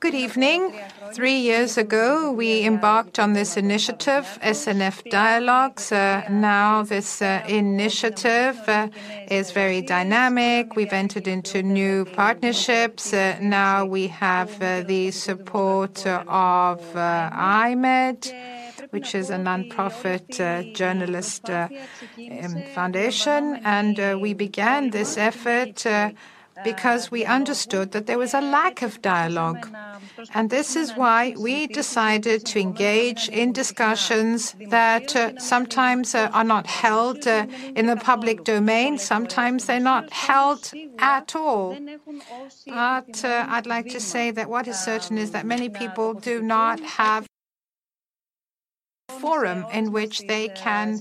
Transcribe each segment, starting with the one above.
Good evening. Three years ago, we embarked on this initiative, SNF Dialogues. Uh, now, this uh, initiative uh, is very dynamic. We've entered into new partnerships. now, we have the support of iMEdD which is a non-profit uh, journalist uh, foundation. And uh, we began this effort because we understood that there was a lack of dialogue. And this is why we decided to engage in discussions that uh, sometimes uh, are not held uh, in the public domain, sometimes they're not held at all. But uh, I'd like to say that what is certain is that many people do not have forum in which they can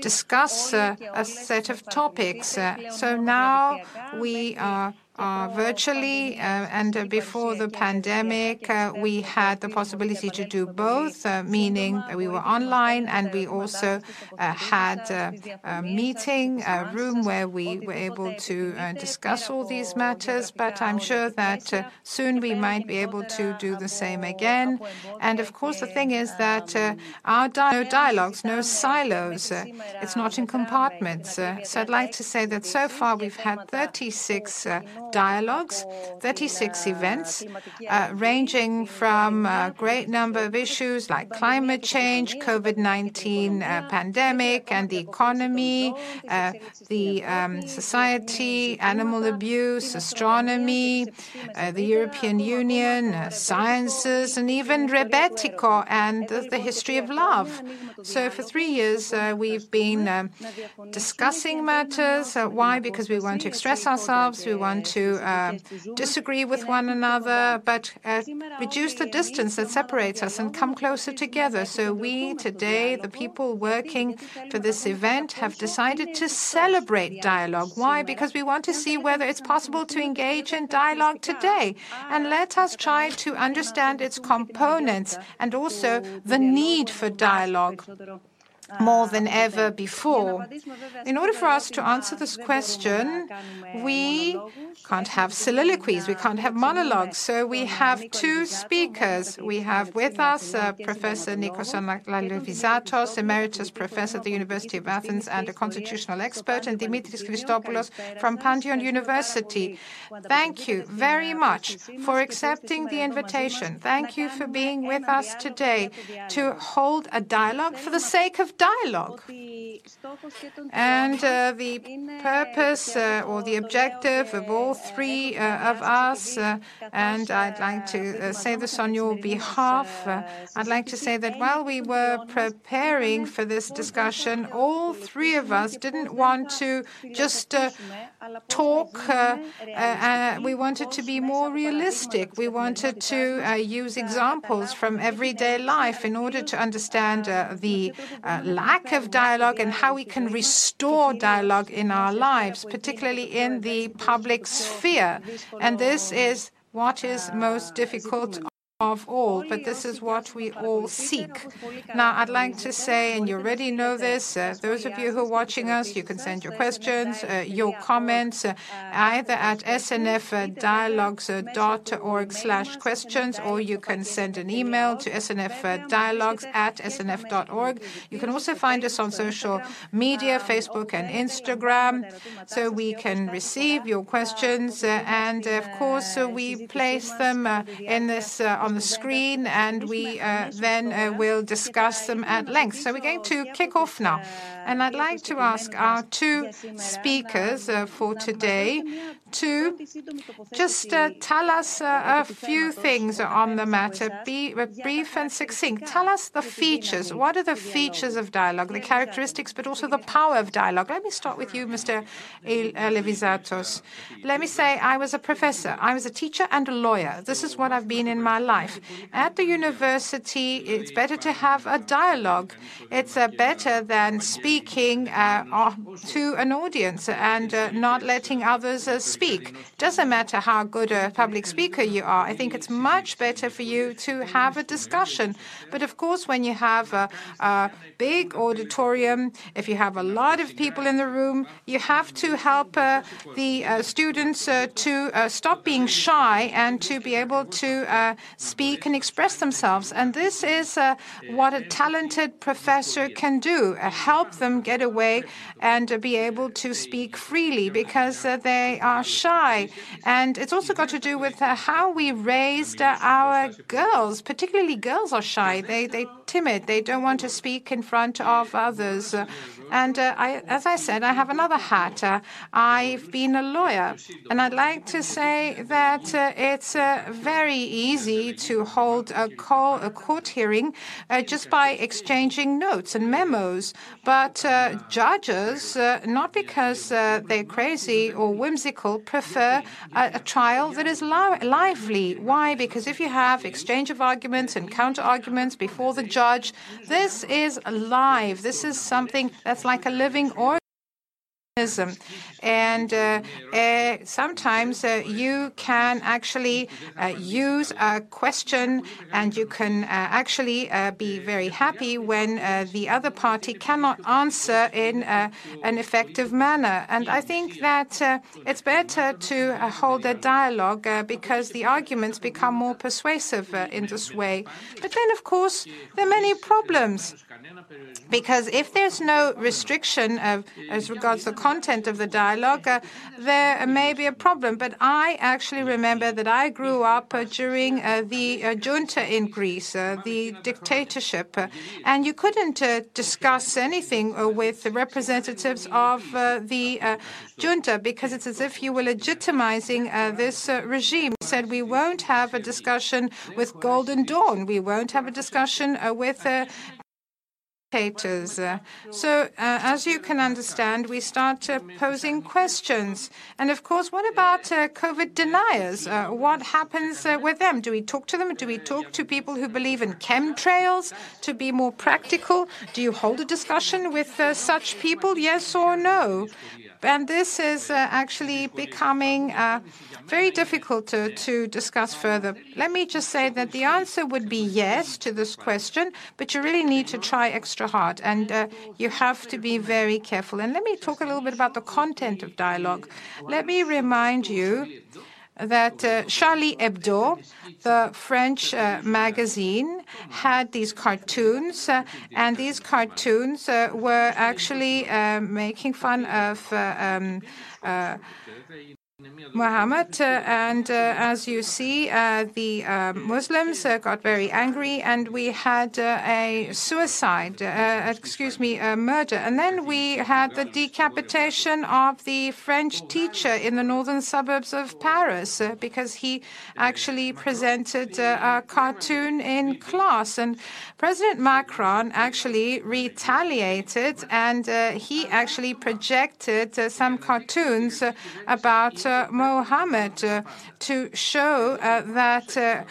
discuss uh, a set of topics. Uh, so now we are Uh, virtually. Uh, and uh, before the pandemic, uh, we had the possibility to do both, uh, meaning we were online and we also had a meeting, a room where we were able to discuss all these matters. But I'm sure that soon we might be able to do the same again. And of course, the thing is that our no dialogues, no silos, it's not in compartments. so I'd like to say that so far we've had 36 dialogues, 36 events, uh, ranging from a great number of issues like climate change, COVID-19 uh, pandemic and the economy, uh, the um, society, animal abuse, astronomy, uh, the European Union, uh, sciences, and even Rebetiko and the, history of love. So for three years, uh, we've been um, discussing matters. why? Because we want to express ourselves, we want to to uh, disagree with one another, but uh, reduce the distance that separates us and come closer together. So we today, the people working for this event, have decided to celebrate dialogue. Why? Because we want to see whether it's possible to engage in dialogue today. And let us try to understand its components and also the need for dialogue more than ever before. In order for us to answer this question, we can't have soliloquies, we can't have monologues. So we have two speakers. We have with us uh, Professor Nikos Alivizatos, Emeritus Professor at the University of Athens and a constitutional expert, and Dimitris Christopoulos from Panteion University. Thank you very much for accepting the invitation. Thank you for being with us today to hold a dialogue for the sake of dialogue. And uh, the purpose uh, or the objective of all three uh, of us, uh, and I'd like to uh, say this on your behalf, uh, I'd like to say that while we were preparing for this discussion, all three of us didn't want to just talk. we wanted to be more realistic. We wanted to use examples from everyday life in order to understand the lack of dialogue and how we can restore dialogue in our lives, particularly in the public sphere. And this is what is most difficult of all, but this is what we all seek. Now, I'd like to say, and you already know this, uh, those of you who are watching us, you can send your questions, uh, your comments, uh, either at snfdialogues.org slash questions, or you can send an email to snfdialogues at snf.org. You can also find us on social media, Facebook and Instagram, so we can receive your questions, uh, and of course, uh, we place them uh, in this on the screen, and we uh, then uh, will discuss them at length. So we're going to kick off now. And I'd like to ask our two speakers uh, for today to just uh, tell us uh, a few things on the matter, be brief and succinct. Tell us the features. What are the features of dialogue, the characteristics, but also the power of dialogue? Let me start with you, Mr. Alivizatos. Let me say I was a professor, I was a teacher and a lawyer. This is what I've been in my life. At the university, it's better to have a dialogue. It's uh, better than speaking uh, to an audience and uh, not letting others uh, speak. Doesn't matter how good a public speaker you are. I think it's much better for you to have a discussion. But of course, when you have a, a big auditorium, if you have a lot of people in the room, you have to help uh, the uh, students uh, to uh, stop being shy and to be able to uh, speak and express themselves. And this is uh, what a talented professor can do help them get away and be able to speak freely because they are shy. And it's also got to do with how we raised our girls, particularly girls are shy. They, they timid. They don't want to speak in front of others. And uh, I, as I said, I have another hat. Uh, I've been a lawyer, and I'd like to say that uh, it's uh, very easy to hold a, call, a court hearing uh, just by exchanging notes and memos. But uh, judges, not because they're crazy or whimsical, prefer a, a trial that is li- lively. Why? Because if you have exchange of arguments and counter arguments before the judge, this is live. This is something that's like a living organism. And uh, uh, sometimes uh, you can actually uh, use a question and you can uh, actually uh, be very happy when the other party cannot answer in an effective manner. And I think that it's better to hold a dialogue because the arguments become more persuasive in this way. But then, of course, there are many problems. Because if there's no restriction of, as regards the content of the dialogue, uh, there may be a problem. But I actually remember that I grew up uh, during uh, the uh, junta in Greece, uh, the dictatorship, and you couldn't uh, discuss anything with the representatives of the junta because it's as if you were legitimizing this regime. You said we won't have a discussion with Golden Dawn, we won't have a discussion with dictators. So, uh, as you can understand, we start uh, posing questions. And of course, what about uh, COVID deniers? what happens with them? Do we talk to them? Do we talk to people who believe in chemtrails to be more practical? Do you hold a discussion with such people? Yes or no? And this is actually becoming very difficult to, to discuss further. Let me just say that the answer would be yes to this question, but you really need to try extra hard and uh, you have to be very careful. And let me talk a little bit about the content of dialogue. Let me remind you that uh, Charlie Hebdo, the French uh, magazine, had these cartoons, uh, and these cartoons uh, were actually uh, making fun of um, Muhammad. Uh, and uh, as you see, uh, the um, uh, Muslims got very angry, and we had uh, a suicide, uh, excuse me, a murder. And then we had the decapitation of the French teacher in the northern suburbs of Paris because he actually presented a cartoon in class. And President Macron actually retaliated, and he actually projected some cartoons about Uh, Mohammed uh, to show uh, that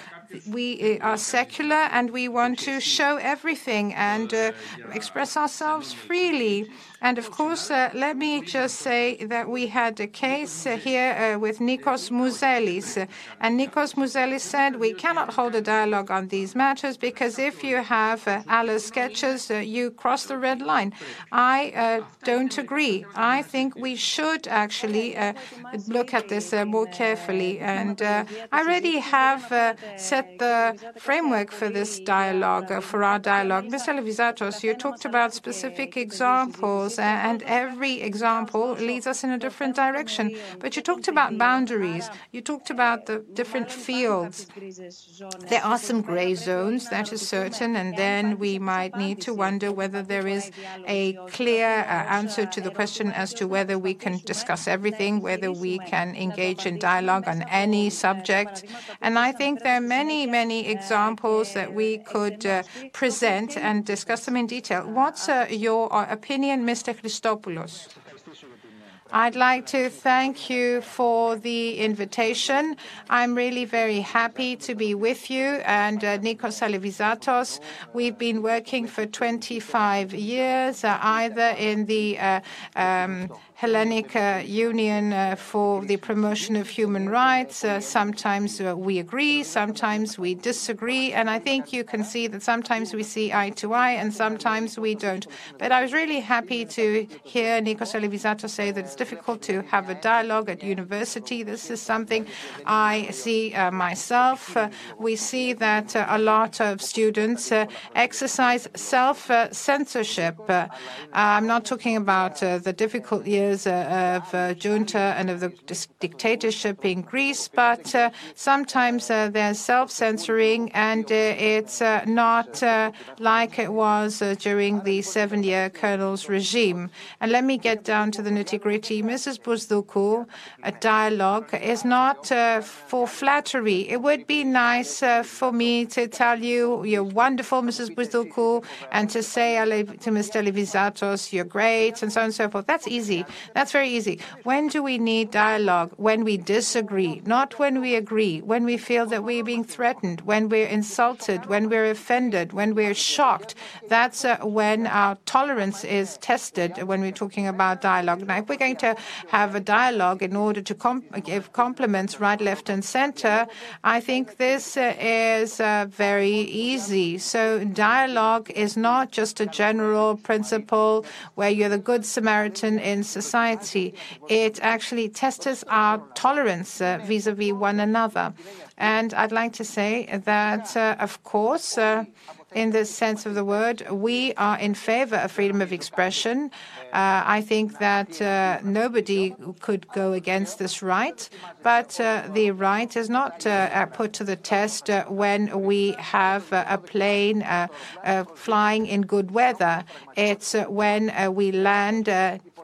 we are secular and we want to show everything and uh, express ourselves freely. And of course, uh, let me just say that we had a case uh, here uh, with Nikos Mouzelis. And Nikos Mouzelis said we cannot hold a dialogue on these matters because if you have uh, Allah sketches, uh, you cross the red line. I don't agree. I think we should actually look at this more carefully. And I already have set the framework for this dialogue, for our dialogue. Mr. Alivizatos, you talked about specific examples and every example leads us in a different direction. But you talked about boundaries, you talked about the different fields. There are some gray zones, that is certain, and then we might need to wonder whether there is a clear uh, answer to the question as to whether we can discuss everything, whether we can engage in dialogue on any subject. And I think there are many, many examples that we could uh, present and discuss them in detail. What's uh, your opinion, Mr. Mr. Christopoulos. I'd like to thank you for the invitation. I'm really very happy to be with you and uh, Nikos Alivizatos. We've been working for 25 years, uh, either in the uh, um, Hellenic uh, Union uh, for the Promotion of Human Rights. Uh, sometimes uh, we agree, sometimes we disagree, and I think you can see that sometimes we see eye to eye and sometimes we don't. But I was really happy to hear Nikos Alivizatos say that it's difficult to have a dialogue at university. This is something I see uh, myself. Uh, we see that a lot of students exercise self censorship. I'm not talking about the difficult years years uh, of uh, junta and of the dictatorship in Greece, but uh, sometimes uh, they're self-censoring and uh, it's uh, not like it was during the seven-year colonel's regime. And let me get down to the nitty-gritty. Mrs. Bousdoukou, a dialogue is not for flattery. It would be nice for me to tell you you're wonderful, Mrs. Bousdoukou, and to say to Mr. Alivizatos, you're great, and so on and so forth. That's easy. That's very easy. When do we need dialogue? When we disagree, not when we agree, when we feel that we're being threatened, when we're insulted, when we're offended, when we're shocked. That's uh, when our tolerance is tested when we're talking about dialogue. Now, if we're going to have a dialogue in order to give compliments right, left, and center, I think this uh, is uh, very easy. So, dialogue is not just a general principle where you're the good Samaritan in society society. It actually tests our tolerance vis a vis one another. And I'd like to say that, uh, of course, uh, in the sense of the word, we are in favor of freedom of expression. Uh, I think that uh, nobody could go against this right, but uh, the right is not uh, put to the test when we have a plane flying in good weather. It's when we land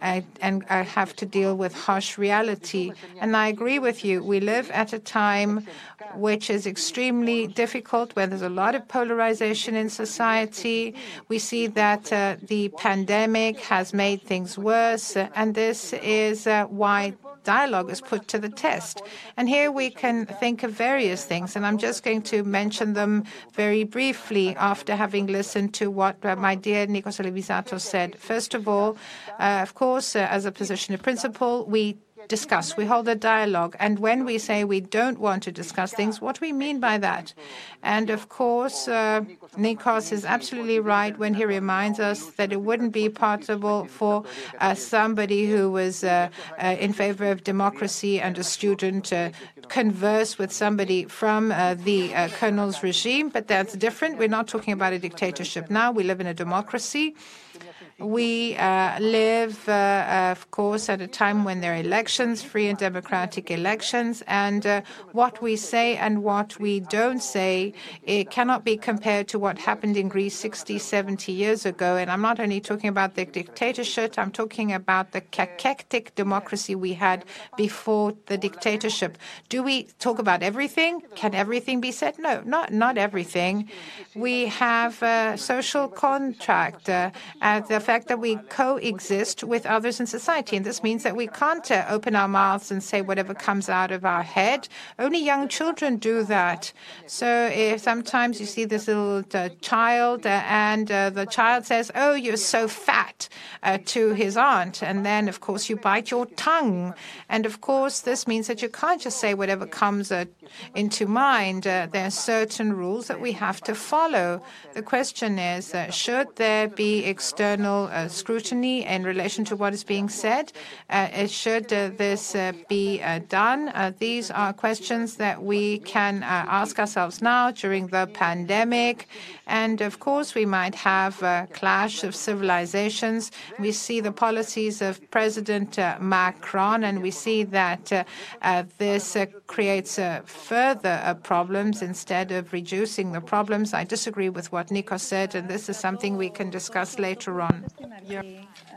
and I have to deal with harsh reality. And I agree with you. We live at a time which is extremely difficult, where there's a lot of polarization in society. We see that uh, the pandemic has made things worse, and this is uh, why dialogue is put to the test. And here we can think of various things, and I'm just going to mention them very briefly after having listened to what uh, my dear Nikos Alivizatos said. First of all, uh, of course, uh, as a position of principle, we discuss, we hold a dialogue. And when we say we don't want to discuss things, what do we mean by that? And of course, uh, Nikos is absolutely right when he reminds us that it wouldn't be possible for uh, somebody who was uh, uh in favor of democracy and a student to converse with somebody from uh, the uh, colonel's regime, but that's different. We're not talking about a dictatorship now. We live in a democracy. We uh, live, uh, of course, at a time when there are elections, free and democratic elections, and uh, what we say and what we don't say, it cannot be compared to what happened in Greece 60, 70 years ago. And I'm not only talking about the dictatorship, I'm talking about the cachectic democracy we had before the dictatorship. Do we talk about everything? Can everything be said? No, not, not everything. We have a social contract. Uh, at the fact that we coexist with others in society. And this means that we can't uh, open our mouths and say whatever comes out of our head. Only young children do that. So if sometimes you see this little uh, child uh, and uh, the child says, Oh, you're so fat uh, to his aunt. And then, of course, you bite your tongue. And of course, this means that you can't just say whatever comes uh, into mind. there are certain rules that we have to follow. The question is, should there be external uh, scrutiny in relation to what is being said. Uh, should uh, this be done? These are questions that we can ask ourselves now during the pandemic. And of course, we might have a clash of civilizations. We see the policies of President uh, Macron, and we see that uh, uh, this creates further problems instead of reducing the problems. I disagree with what Nico said, and this is something we can discuss later on.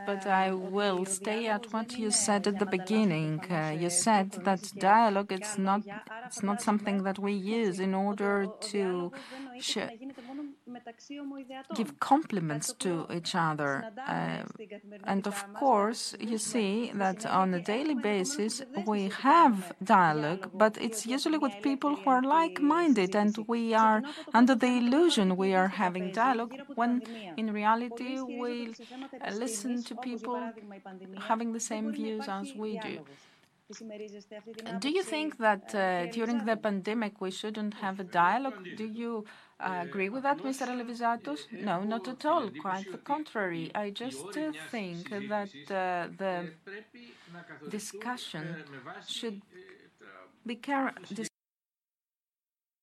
But I will stay at what you said at the beginning. Uh, you said that dialogue it's not it's not something that we use in order to give compliments to each other. Uh, and of course, you see that on a daily basis we have dialogue, but it's usually with people who are like minded, and we are under the illusion we are having dialogue when in reality we listen to people having the same views as we do. Do you think that uh, during the pandemic we shouldn't have a dialogue? Do you uh, agree with that, Mr. Alivizatos? No, not at all. Quite the contrary. I just uh, think that uh, the discussion should be carried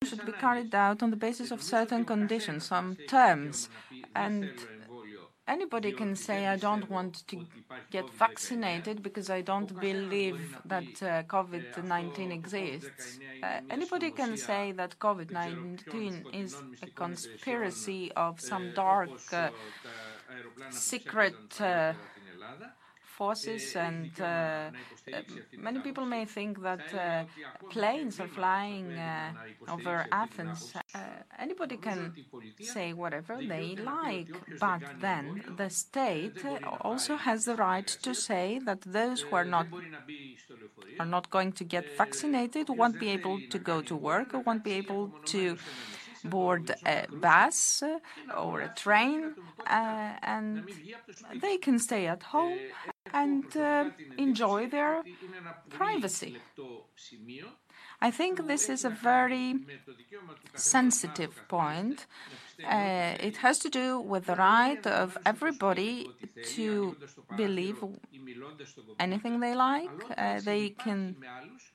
should be carried out on the basis of certain conditions, some terms, and Anybody can say, I don't want to get vaccinated because I don't believe that uh, COVID 19 exists. Uh, anybody can say that COVID 19 is a conspiracy of some dark, uh, secret uh, forces, and uh, uh, many people may think that uh, planes are flying over Athens. anybody can say whatever they like, but then the state also has the right to say that those who are not are not going to get vaccinated won't be able to go to work or won't be able to board a bus or a train, uh, and they can stay at home and uh, enjoy their privacy. I think this is a very sensitive point. Uh, it has to do with the right of everybody to believe anything they like. Uh, they can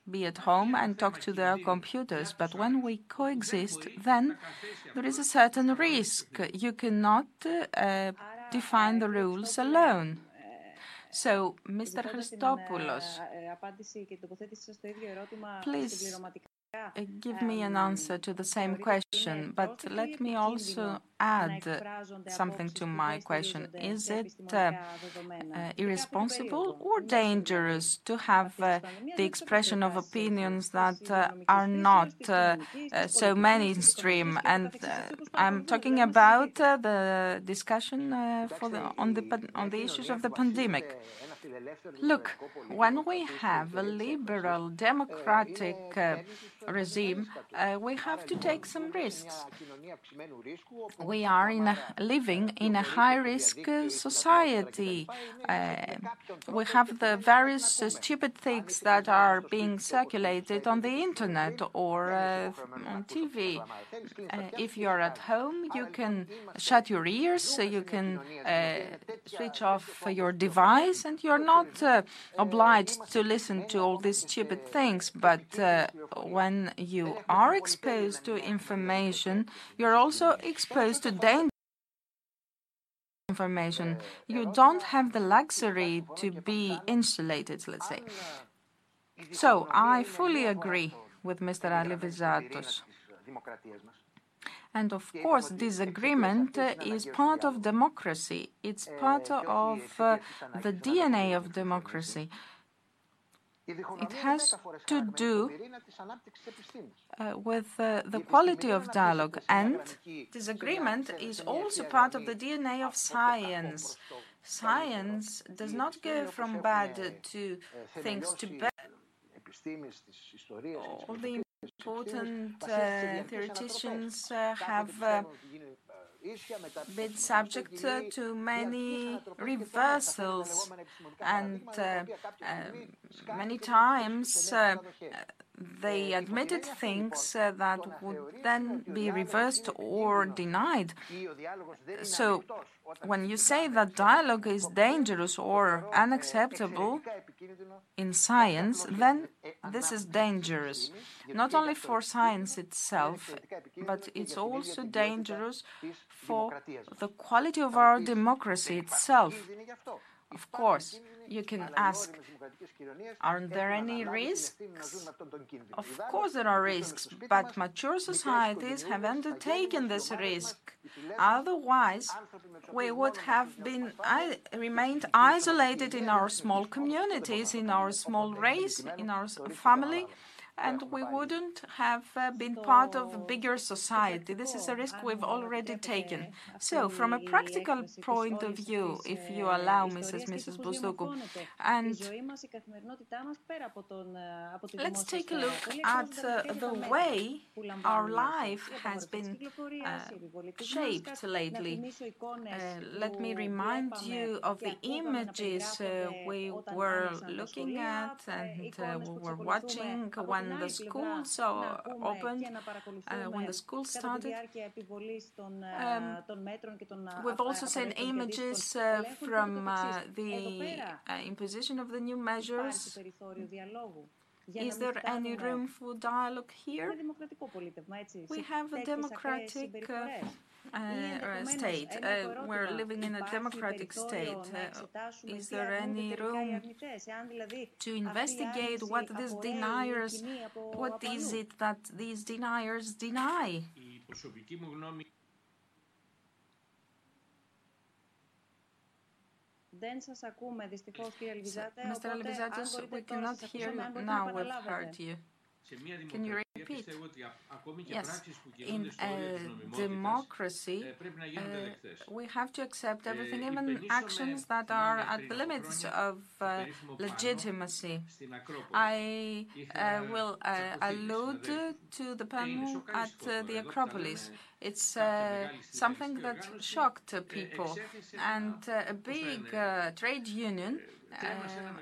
be at home and talk to their computers, but when we coexist, then there is a certain risk. You cannot uh, define the rules alone. So, Mr. Christopoulos, please uh, give me an answer to the same question, but let me also add something to my question. Is it uh, uh, irresponsible or dangerous to have uh, the expression of opinions that uh, are not uh, so mainstream? And I'm talking about the discussion for the, on, the, on the issues of the pandemic. Look, when we have a liberal democratic uh, regime, uh, we have to take some risks. We are in a, living in a high risk uh, society. Uh, we have the various uh, stupid things that are being circulated on the internet or uh, on TV. if you're at home, you can shut your ears, you can switch off your device, and you're not uh, obliged to listen to all these stupid things, but uh, when you are exposed to information, you're also exposed to danger. Information. You don't have the luxury to be insulated, let's say. So I fully agree with Mr. Alivizatos. And of course, this agreement is part of democracy. It's part of uh, the DNA of democracy. It has to do uh, with uh, the quality of dialogue, and this agreement is also part of the DNA of science. Science does not go from bad to things to better. Important uh, theoreticians uh, have uh, been subject to many reversals and uh, uh, many times uh, they admitted things uh, that would then be reversed or denied. So when you say that dialogue is dangerous or unacceptable in science, then this is dangerous, not only for science itself, but it's also dangerous for the quality of our democracy itself. Of course, you can ask, aren't there any risks? Of course, there are risks, but mature societies have undertaken this risk. Otherwise, we would have been remained isolated in our small communities, in our small race, in our family, and we wouldn't have uh, been part of a bigger society. This is a risk we've already taken. So, from a practical point of view, if you allow me, says Mrs. Bousdoukou, and let's take a look at uh, the way our life has been uh, shaped lately. Uh, let me remind you of the images uh, we were looking at and uh, we were watching when the schools are uh, opened, uh, when the school started. Um, we've also seen images uh, from the imposition of the new measures. Is there any room for dialogue here? We have a democratic uh, state. Uh, we're living in a democratic state. Uh, is there any room to investigate what these deniers, what is it that these deniers deny? Mr. We cannot hear you now. We've heard you. Can you repeat? Yes. In a democracy, uh, we have to accept everything, even actions that are at the limits of uh, legitimacy. I uh, will allude to the panel at the Acropolis. It's something that shocked people, and a big trade union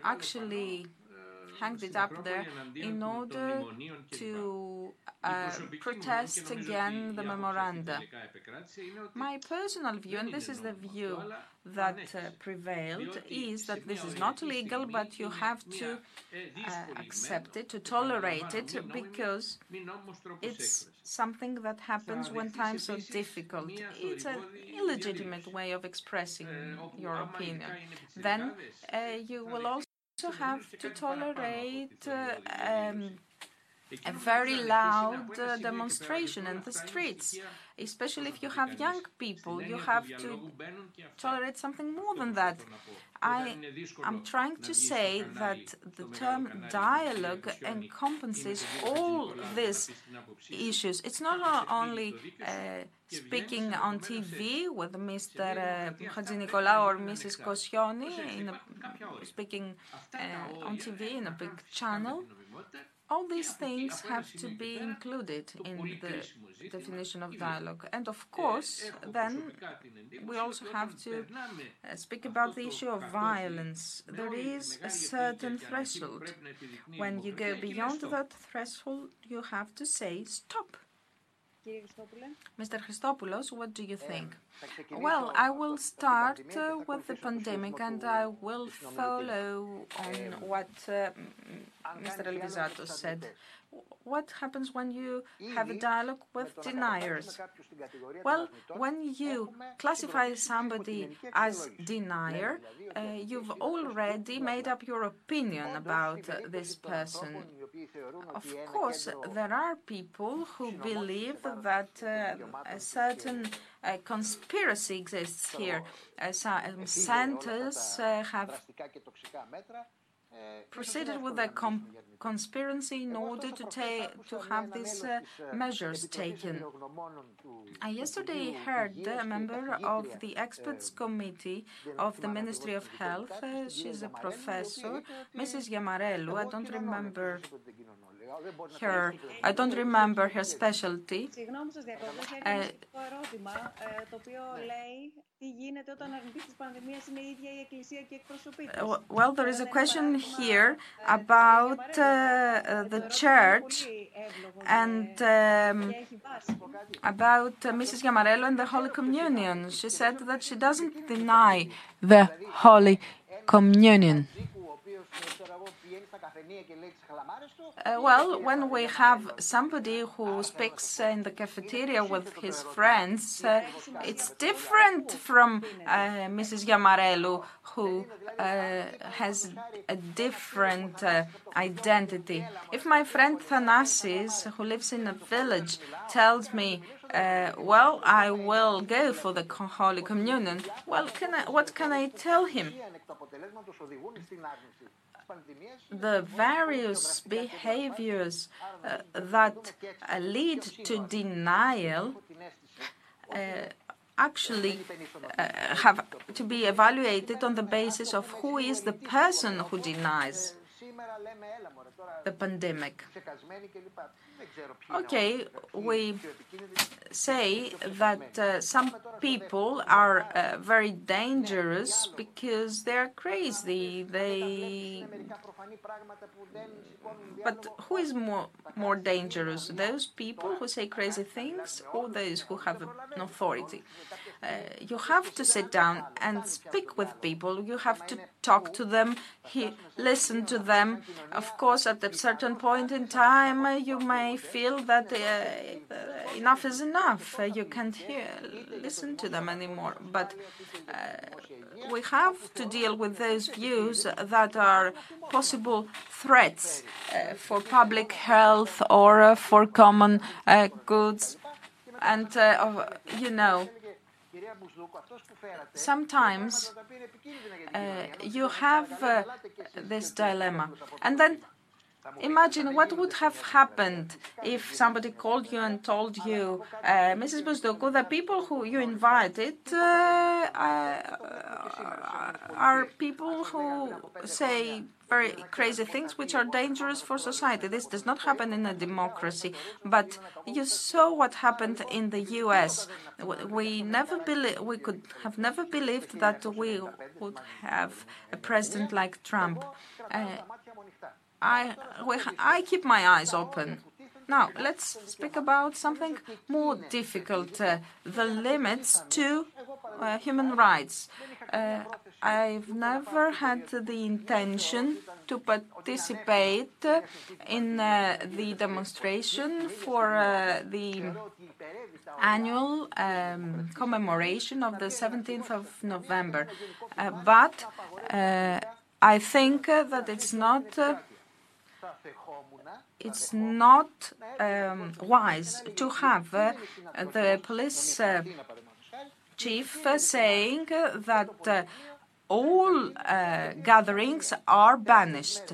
actually hanged it up there in order to uh, protest against the memoranda. My personal view, and this is the view that uh, prevailed, is that this is not legal, but you have to uh, accept it, to tolerate it, because it's something that happens when times are difficult. It's an illegitimate way of expressing your opinion. Then you will also also have to tolerate um, a very loud uh, demonstration in the streets. Especially if you have young people, you have to tolerate something more than that. I am trying to say that the term dialogue encompasses all these issues. It's not uh, speaking on TV with Mr. Hatzinikolaou or Mrs. Kosioni, speaking uh, on TV in a big channel. All these things have to be included in the definition of dialogue. And of course, then we also have to uh, speak about the issue of violence. There is a certain threshold. When you go beyond that threshold, you have to say stop. Mr. Christopoulos, what do you think? Well, I will start uh, with the pandemic and I will follow on what uh, Mr. Alivizatos said. What happens when you have a dialogue with deniers? Well, when you classify somebody as denier, uh, you've already made up your opinion about uh, this person. Of course, there are people who believe that uh, a certain uh, conspiracy exists here. Uh, centers have proceeded with a conspiracy in order to to have these uh, measures taken. I yesterday heard a member of the experts committee of the Ministry of Health. Uh, she's a professor, Mrs. Giamarellou. I don't remember her. I don't remember her specialty. Uh, well, there is a question here about uh, the church and um, about uh, Mrs. Giamarellou and the Holy Communion. She said that she doesn't deny the Holy Communion. Uh, well, when we have somebody who speaks in the cafeteria with his friends, uh, it's different from uh, Mrs. Giamarellou, who uh, has a different uh, identity. If my friend Thanasis, who lives in a village, tells me, uh, well, I will go for the Holy Communion, well, can I, what can I tell him? The various behaviors uh, that uh, lead to denial actually uh, have to be evaluated on the basis of who is the person who denies the pandemic. Okay, we say that uh, some people are uh, very dangerous because they're crazy. They but who is more more dangerous? Those people who say crazy things or those who have an authority? Uh, you have to sit down and speak with people. You have to talk to them, he, listen to them. Of course, at a certain point in time, uh, you may feel that uh, enough is enough. Uh, you can't hear, listen to them anymore. But uh, we have to deal with those views that are possible threats uh, for public health or for common goods. And, you know, sometimes uh, you have uh, this dilemma. And then imagine what would have happened if somebody called you and told you, uh, Mrs. Bousdoukou, the people who you invited uh, uh, are people who say very crazy things which are dangerous for society. This does not happen in a democracy, but you saw what happened in the U.S. We never we could have never believed that we would have a president like Trump. Uh, I I keep my eyes open. Now, let's speak about something more difficult uh, the limits to uh, human rights. Uh, I've never had the intention to participate in uh, the demonstration for uh, the annual um, commemoration of the 17th of November. Uh, but I think that it's not it's not um, wise to have uh, the police uh, chief uh, saying that uh, all uh, gatherings are banished.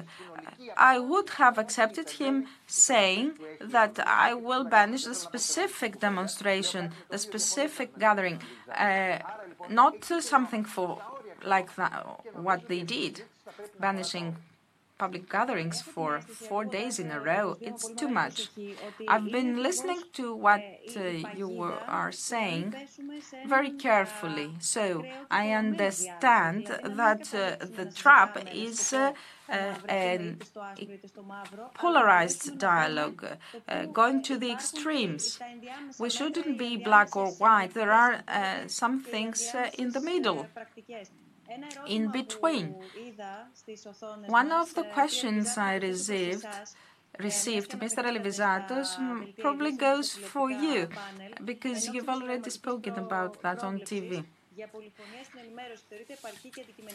I would have accepted him saying that I will banish the specific demonstration, the specific gathering, uh, not something for like that, what they did, banishing public gatherings for four days in a row. It's too much. I've been listening to what uh, you were, are saying very carefully, so I understand that uh, the trap is uh, a polarized dialogue, uh, going to the extremes. We shouldn't be black or white. There are uh, some things uh, in the middle in between. One of the questions I received received, Mr. Alivizatos, probably goes for you, because you've already spoken about that on TV.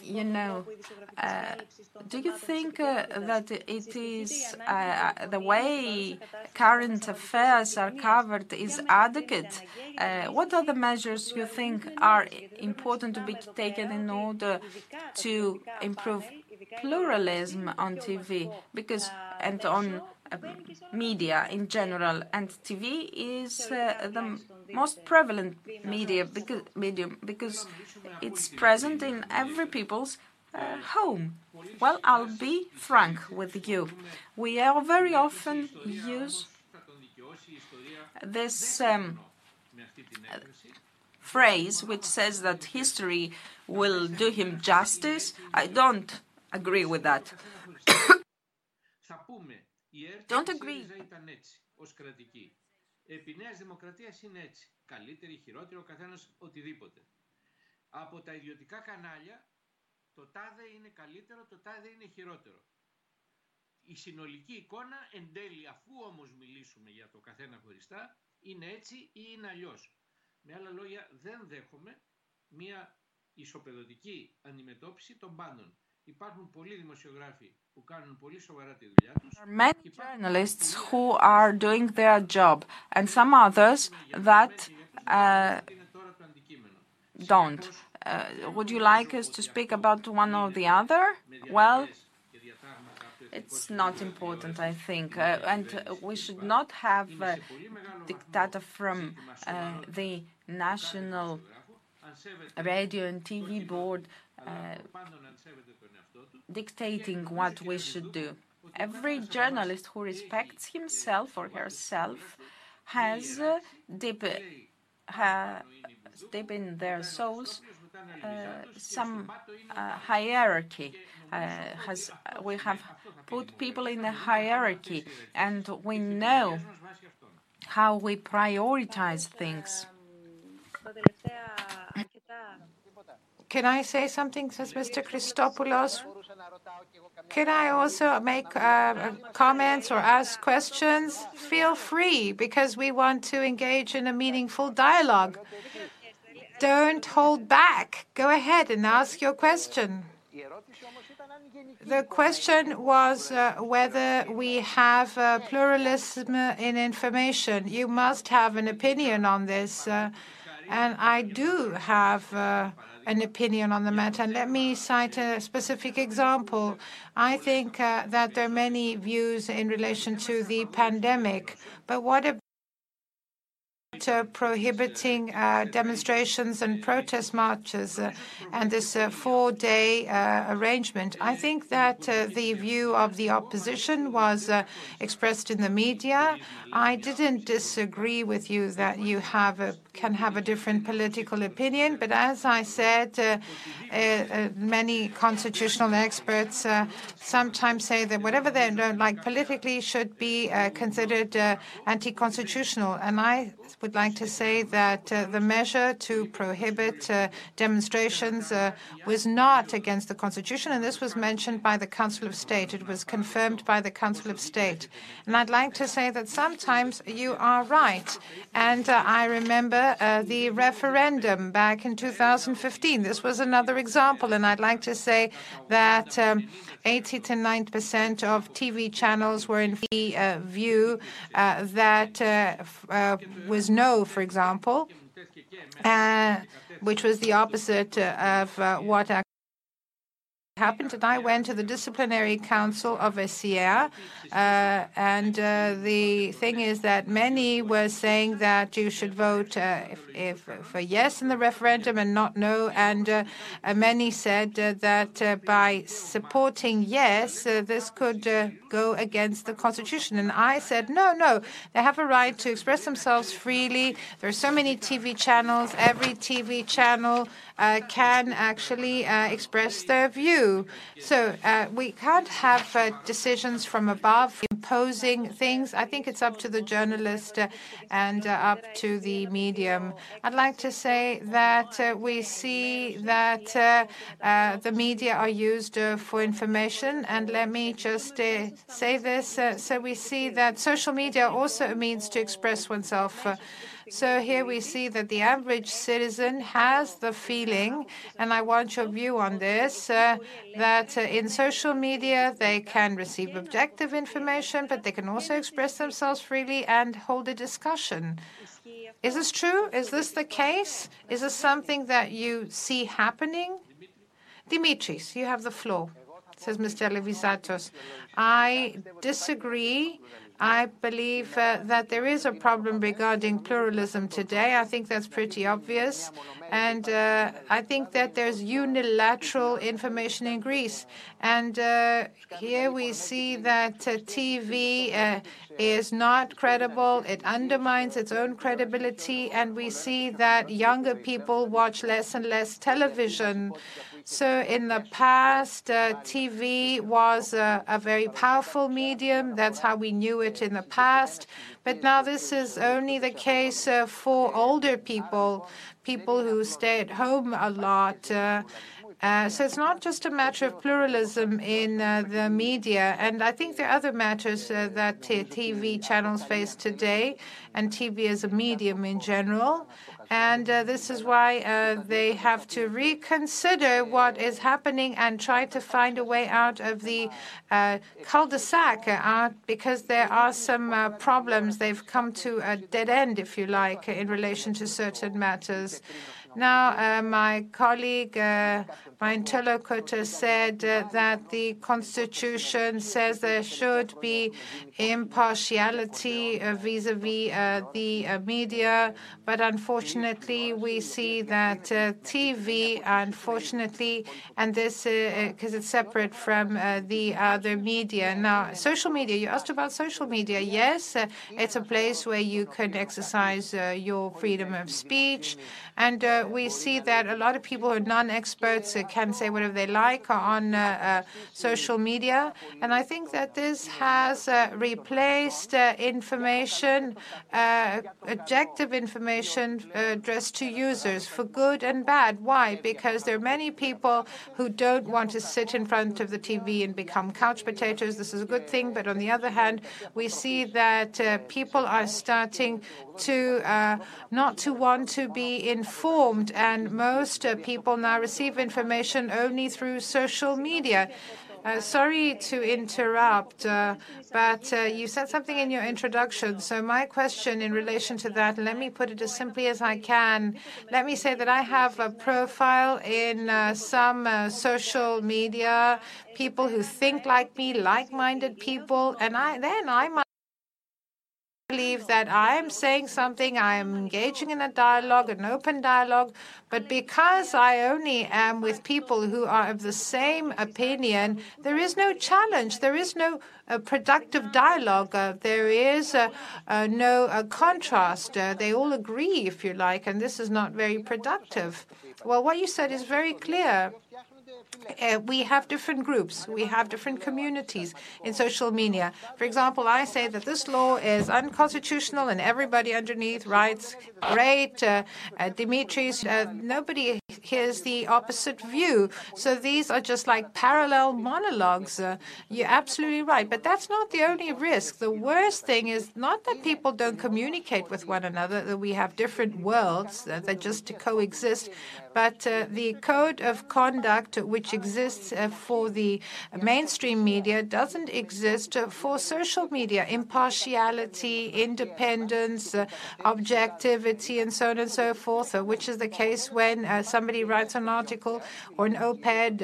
You know, uh, do you think uh, that it is uh, the way current affairs are covered is adequate? Uh, what are the measures you think are important to be taken in order to improve pluralism on TV? Because and on media in general, and TV is uh, the most prevalent media because medium because it's present in every people's uh, home. Well, I'll be frank with you. We are very often use this um, phrase which says that history will do him justice. I don't agree with that. Don't agree. ως κρατική. Επί Νέας Δημοκρατίας είναι έτσι. Καλύτερη, χειρότερη, ο καθένας οτιδήποτε. Από τα ιδιωτικά κανάλια, το τάδε είναι καλύτερο, το τάδε είναι χειρότερο. Η συνολική εικόνα εν τέλει, αφού όμως μιλήσουμε για το καθένα χωριστά, είναι έτσι ή είναι αλλιώς. Με άλλα λόγια, δεν δέχομαι μία ισοπεδωτική αντιμετώπιση των πάντων. Υπάρχουν πολλοί δημοσιογράφοι There are many journalists who are doing their job and some others that uh, don't. Uh, would you like us to speak about one or the other? Well, it's not important, I think. Uh, and we should not have uh, dictata from uh, the National Radio and TV Board dictating what we should do. Every journalist who respects himself or herself has uh, deep, deep in their souls uh, some uh, hierarchy. Uh, has we have put people in a hierarchy, and we know how we prioritize things. Can I say something, says Mr. Christopoulos? Can I also make uh, comments or ask questions? Feel free, because we want to engage in a meaningful dialogue. Don't hold back. Go ahead and ask your question. The question was uh, whether we have uh, pluralism in information. You must have an opinion on this. Uh, and I do have uh, an opinion on the matter. And let me cite a specific example. I think uh, that there are many views in relation to the pandemic. But what about prohibiting uh, demonstrations and protest marches uh, and this uh, four-day uh, arrangement. I think that the view of the opposition was expressed in the media. I didn't disagree with you that you have a, can have a different political opinion, but as I said, many constitutional experts sometimes say that whatever they don't like politically should be considered anti-constitutional, and I would like to say that uh, the measure to prohibit uh, demonstrations uh, was not against the Constitution, and this was mentioned by the Council of State. It was confirmed by the Council of State. And I'd like to say that sometimes you are right. And uh, I remember uh, the referendum back in 2015. This was another example, and I'd like to say that. Um, 80 to 90 percent of TV channels were in the uh, view that uh, was no, for example, uh, which was the opposite of what happened, and I went to the disciplinary council of SCR, uh, and uh, the thing is that many were saying that you should vote uh, if, if, for yes in the referendum and not no, and uh, uh, many said uh, that by supporting yes, this could go against the constitution. And I said, no, no, they have a right to express themselves freely. There are so many TV channels. Every TV channel can actually express their view. So uh, we can't have uh, decisions from above imposing things. I think it's up to the journalist uh, and uh, up to the medium. I'd like to say that we see that the media are used for information. And let me just say this. so we see that social media are also a means to express oneself. So here we see that the average citizen has the feeling, and I want your view on this, uh, that uh, in social media they can receive objective information, but they can also express themselves freely and hold a discussion. Is this true? Is this the case? Is this something that you see happening? Dimitris, you have the floor, says Mr. Alivizatos. I disagree I believe uh, that there is a problem regarding pluralism today. I think that's pretty obvious. And uh, I think that there's unilateral information in Greece. And uh, here we see that uh, TV uh, is not credible. It undermines its own credibility. And we see that younger people watch less and less television. So in the past, uh, TV was a, a, very powerful medium. That's how we knew it in the past. But now this is only the case uh, for older people, people who stay at home a lot. Uh, uh, so it's not just a matter of pluralism in uh, the media. And I think there are other matters uh, that TV channels face today, and TV as a medium in general. And uh, this is why uh, they have to reconsider what is happening and try to find a way out of the uh, cul-de-sac because there are some problems. They've come to a dead end, if you like, in relation to certain matters. Now, uh, my colleague, uh, my interlocutor said uh, that the Constitution says there should be impartiality uh, vis-a-vis -vis, the uh, media, but unfortunately, we see that TV, unfortunately, and this because it's separate from the other media. Now, social media. You asked about social media. Yes, it's a place where you can exercise your freedom of speech, and we see that a lot of people who are non-experts can say whatever they like on uh, uh, social media. And I think that this has uh, replaced uh, information, uh, objective information uh, addressed to users for good and bad. Why? Because there are many people who don't want to sit in front of the TV and become couch potatoes. This is a good thing. But on the other hand, we see that people are starting to not to want to be informed, and most people now receive information only through social media. Uh, sorry to interrupt, uh, but uh, you said something in your introduction. So, my question in relation to that, let me put it as simply as I can. Let me say that I have a profile in some social media, people who think like me, like minded people, and I then I might believe that I am saying something, I am engaging in a dialogue, an open dialogue, but because I only am with people who are of the same opinion, there is no challenge, there is no uh, productive dialogue, uh, there is uh, no contrast. they all agree, if you like, and this is not very productive. Well, what you said is very clear. Uh, we have different groups, we have different communities in social media. For example, I say that this law is unconstitutional and everybody underneath writes, great, uh, uh, Dimitris, nobody hears the opposite view. So these are just like parallel monologues. you're absolutely right. But that's not the only risk. The worst thing is not that people don't communicate with one another, that we have different worlds that just coexist, but uh, the code of conduct which exists uh, for the mainstream media doesn't exist for social media. Impartiality, independence, uh, objectivity, and so on and so forth, which is the case when somebody writes an article or an op-ed,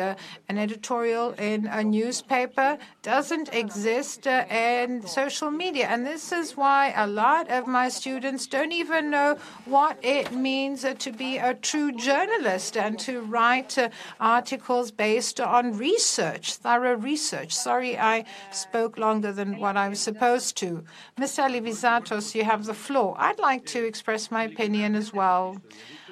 an editorial in a newspaper, doesn't exist in social media. And this is why a lot of my students don't even know what it means to be a true journalist and to write uh, articles based on research, thorough research. Sorry, I spoke longer than what I was supposed to. Mr. Alivizatos, you have the floor. I'd like to express my opinion as well.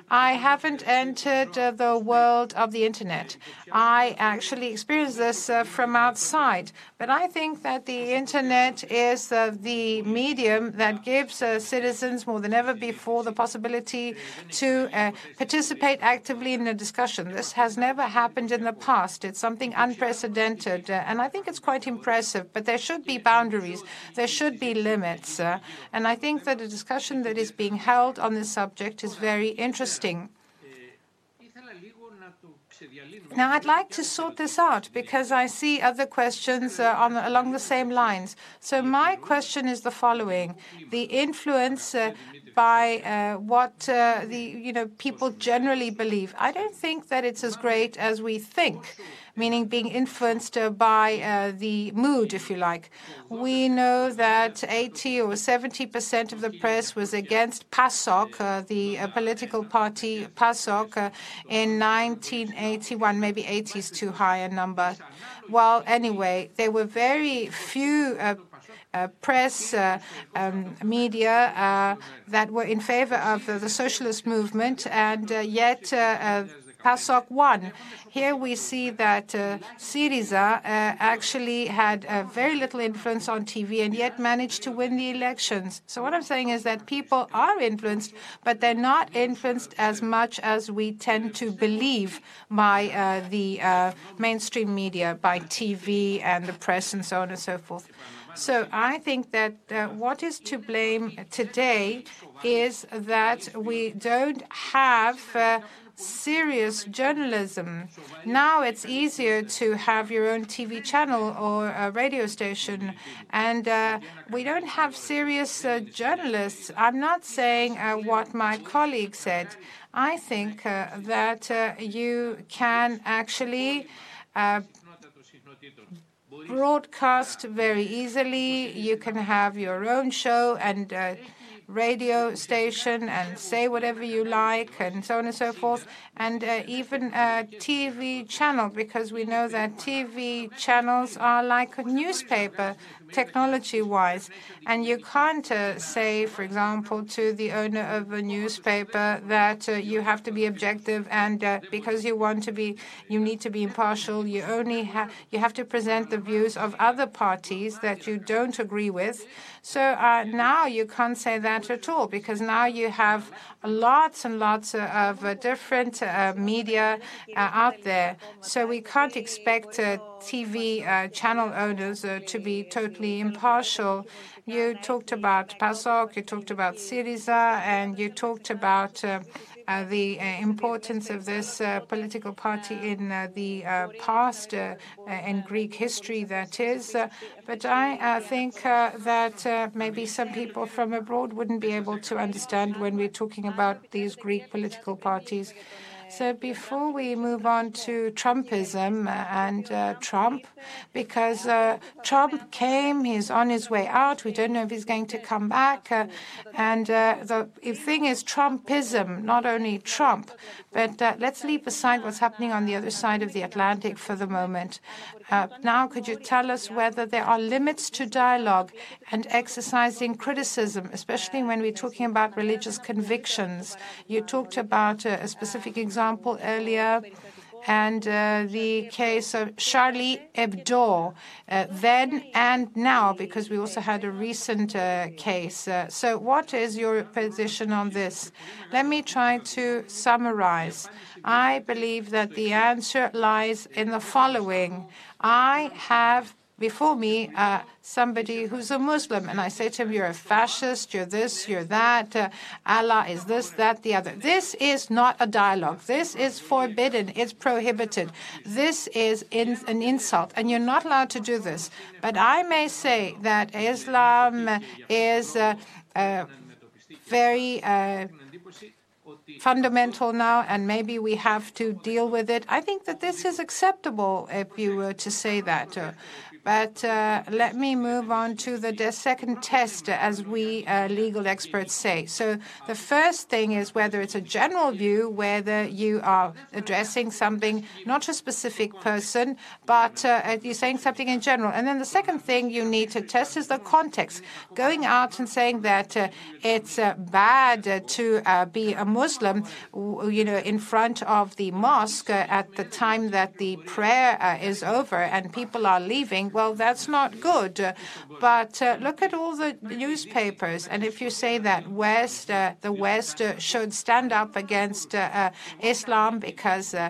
I haven't entered uh, the world of the internet. I actually experienced this uh, from outside. But I think that the internet is uh, the medium that gives citizens more than ever before the possibility to participate actively in a discussion. This has never happened in the past. It's something unprecedented. and I think it's quite impressive. But there should be boundaries, there should be limits. and I think that a discussion that is being held on this subject is very interesting. Now, I'd like to sort this out because I see other questions uh, on, along the same lines. So, my question is the following: the influence uh, by uh, what the you know people generally believe. I don't think that it's as great as we think meaning being influenced by uh, the mood, if you like. We know that 80 or 70 percent of the press was against PASOK, uh, the uh, political party PASOK, in 1981. Maybe 80 is too high a number. Well, anyway, there were very few uh, uh, press, uh, um, media uh, that were in favor of the socialist movement, and yet PASOK won. Here we see that uh, Syriza uh, actually had uh, very little influence on TV and yet managed to win the elections. So what I'm saying is that people are influenced, but they're not influenced as much as we tend to believe by uh, the uh, mainstream media, by TV and the press and so on and so forth. So I think that uh, what is to blame today is that we don't have uh, serious journalism. Now it's easier to have your own TV channel or a radio station, and uh, we don't have serious uh, journalists. I'm not saying uh, what my colleague said. I think uh, that uh, you can actually uh, broadcast very easily. You can have your own show and radio station and say whatever you like and so on and so forth, and uh, even a TV channel, because we know that TV channels are like a newspaper technology wise. And you can't uh, say, for example, to the owner of a newspaper that uh, you have to be objective and uh, because you want to be, you need to be impartial, you only have, you have to present the views of other parties that you don't agree with. So uh, now you can't say that at all because now you have lots and lots of uh, different uh, media out there. So we can't expect TV uh, channel owners uh, to be totally impartial. You talked about PASOK, you talked about Syriza, and you talked about uh, uh, the uh, importance of this uh, political party in the past, in Greek history, that is. but I think that maybe some people from abroad wouldn't be able to understand when we're talking about these Greek political parties. So before we move on to Trumpism and uh, Trump, because uh, Trump came, he's on his way out. We don't know if he's going to come back. Uh, and uh, the thing is Trumpism, not only Trump, but uh, let's leave aside what's happening on the other side of the Atlantic for the moment. Uh, now, could you tell us whether there are limits to dialogue and exercising criticism, especially when we're talking about religious convictions? You talked about a specific example example earlier, and uh, the case of Charlie Hebdo, uh, then and now, because we also had a recent uh, case. Uh, so, what is your position on this? Let me try to summarize. I believe that the answer lies in the following I have before me uh, somebody who's a Muslim, and I say to him, You're a fascist, you're this, you're that, uh, Allah is this, that, the other. This is not a dialogue. This is forbidden, it's prohibited. This is in, an insult, and you're not allowed to do this. But I may say that Islam is uh, uh very uh, fundamental now, and maybe we have to deal with it. I think that this is acceptable if you were to say that. Uh, But uh, let me move on to the, second test, as we uh, legal experts say. So the first thing is whether it's a general view, whether you are addressing something, not a specific person, but uh, you're saying something in general. And then the second thing you need to test is the context. Going out and saying that uh, it's uh, bad to uh, be a Muslim, you know, in front of the mosque at the time that the prayer is over and people are leaving well, that's not good. But uh, look at all the newspapers, and if you say that West, uh, the West uh, should stand up against uh, uh, Islam because uh,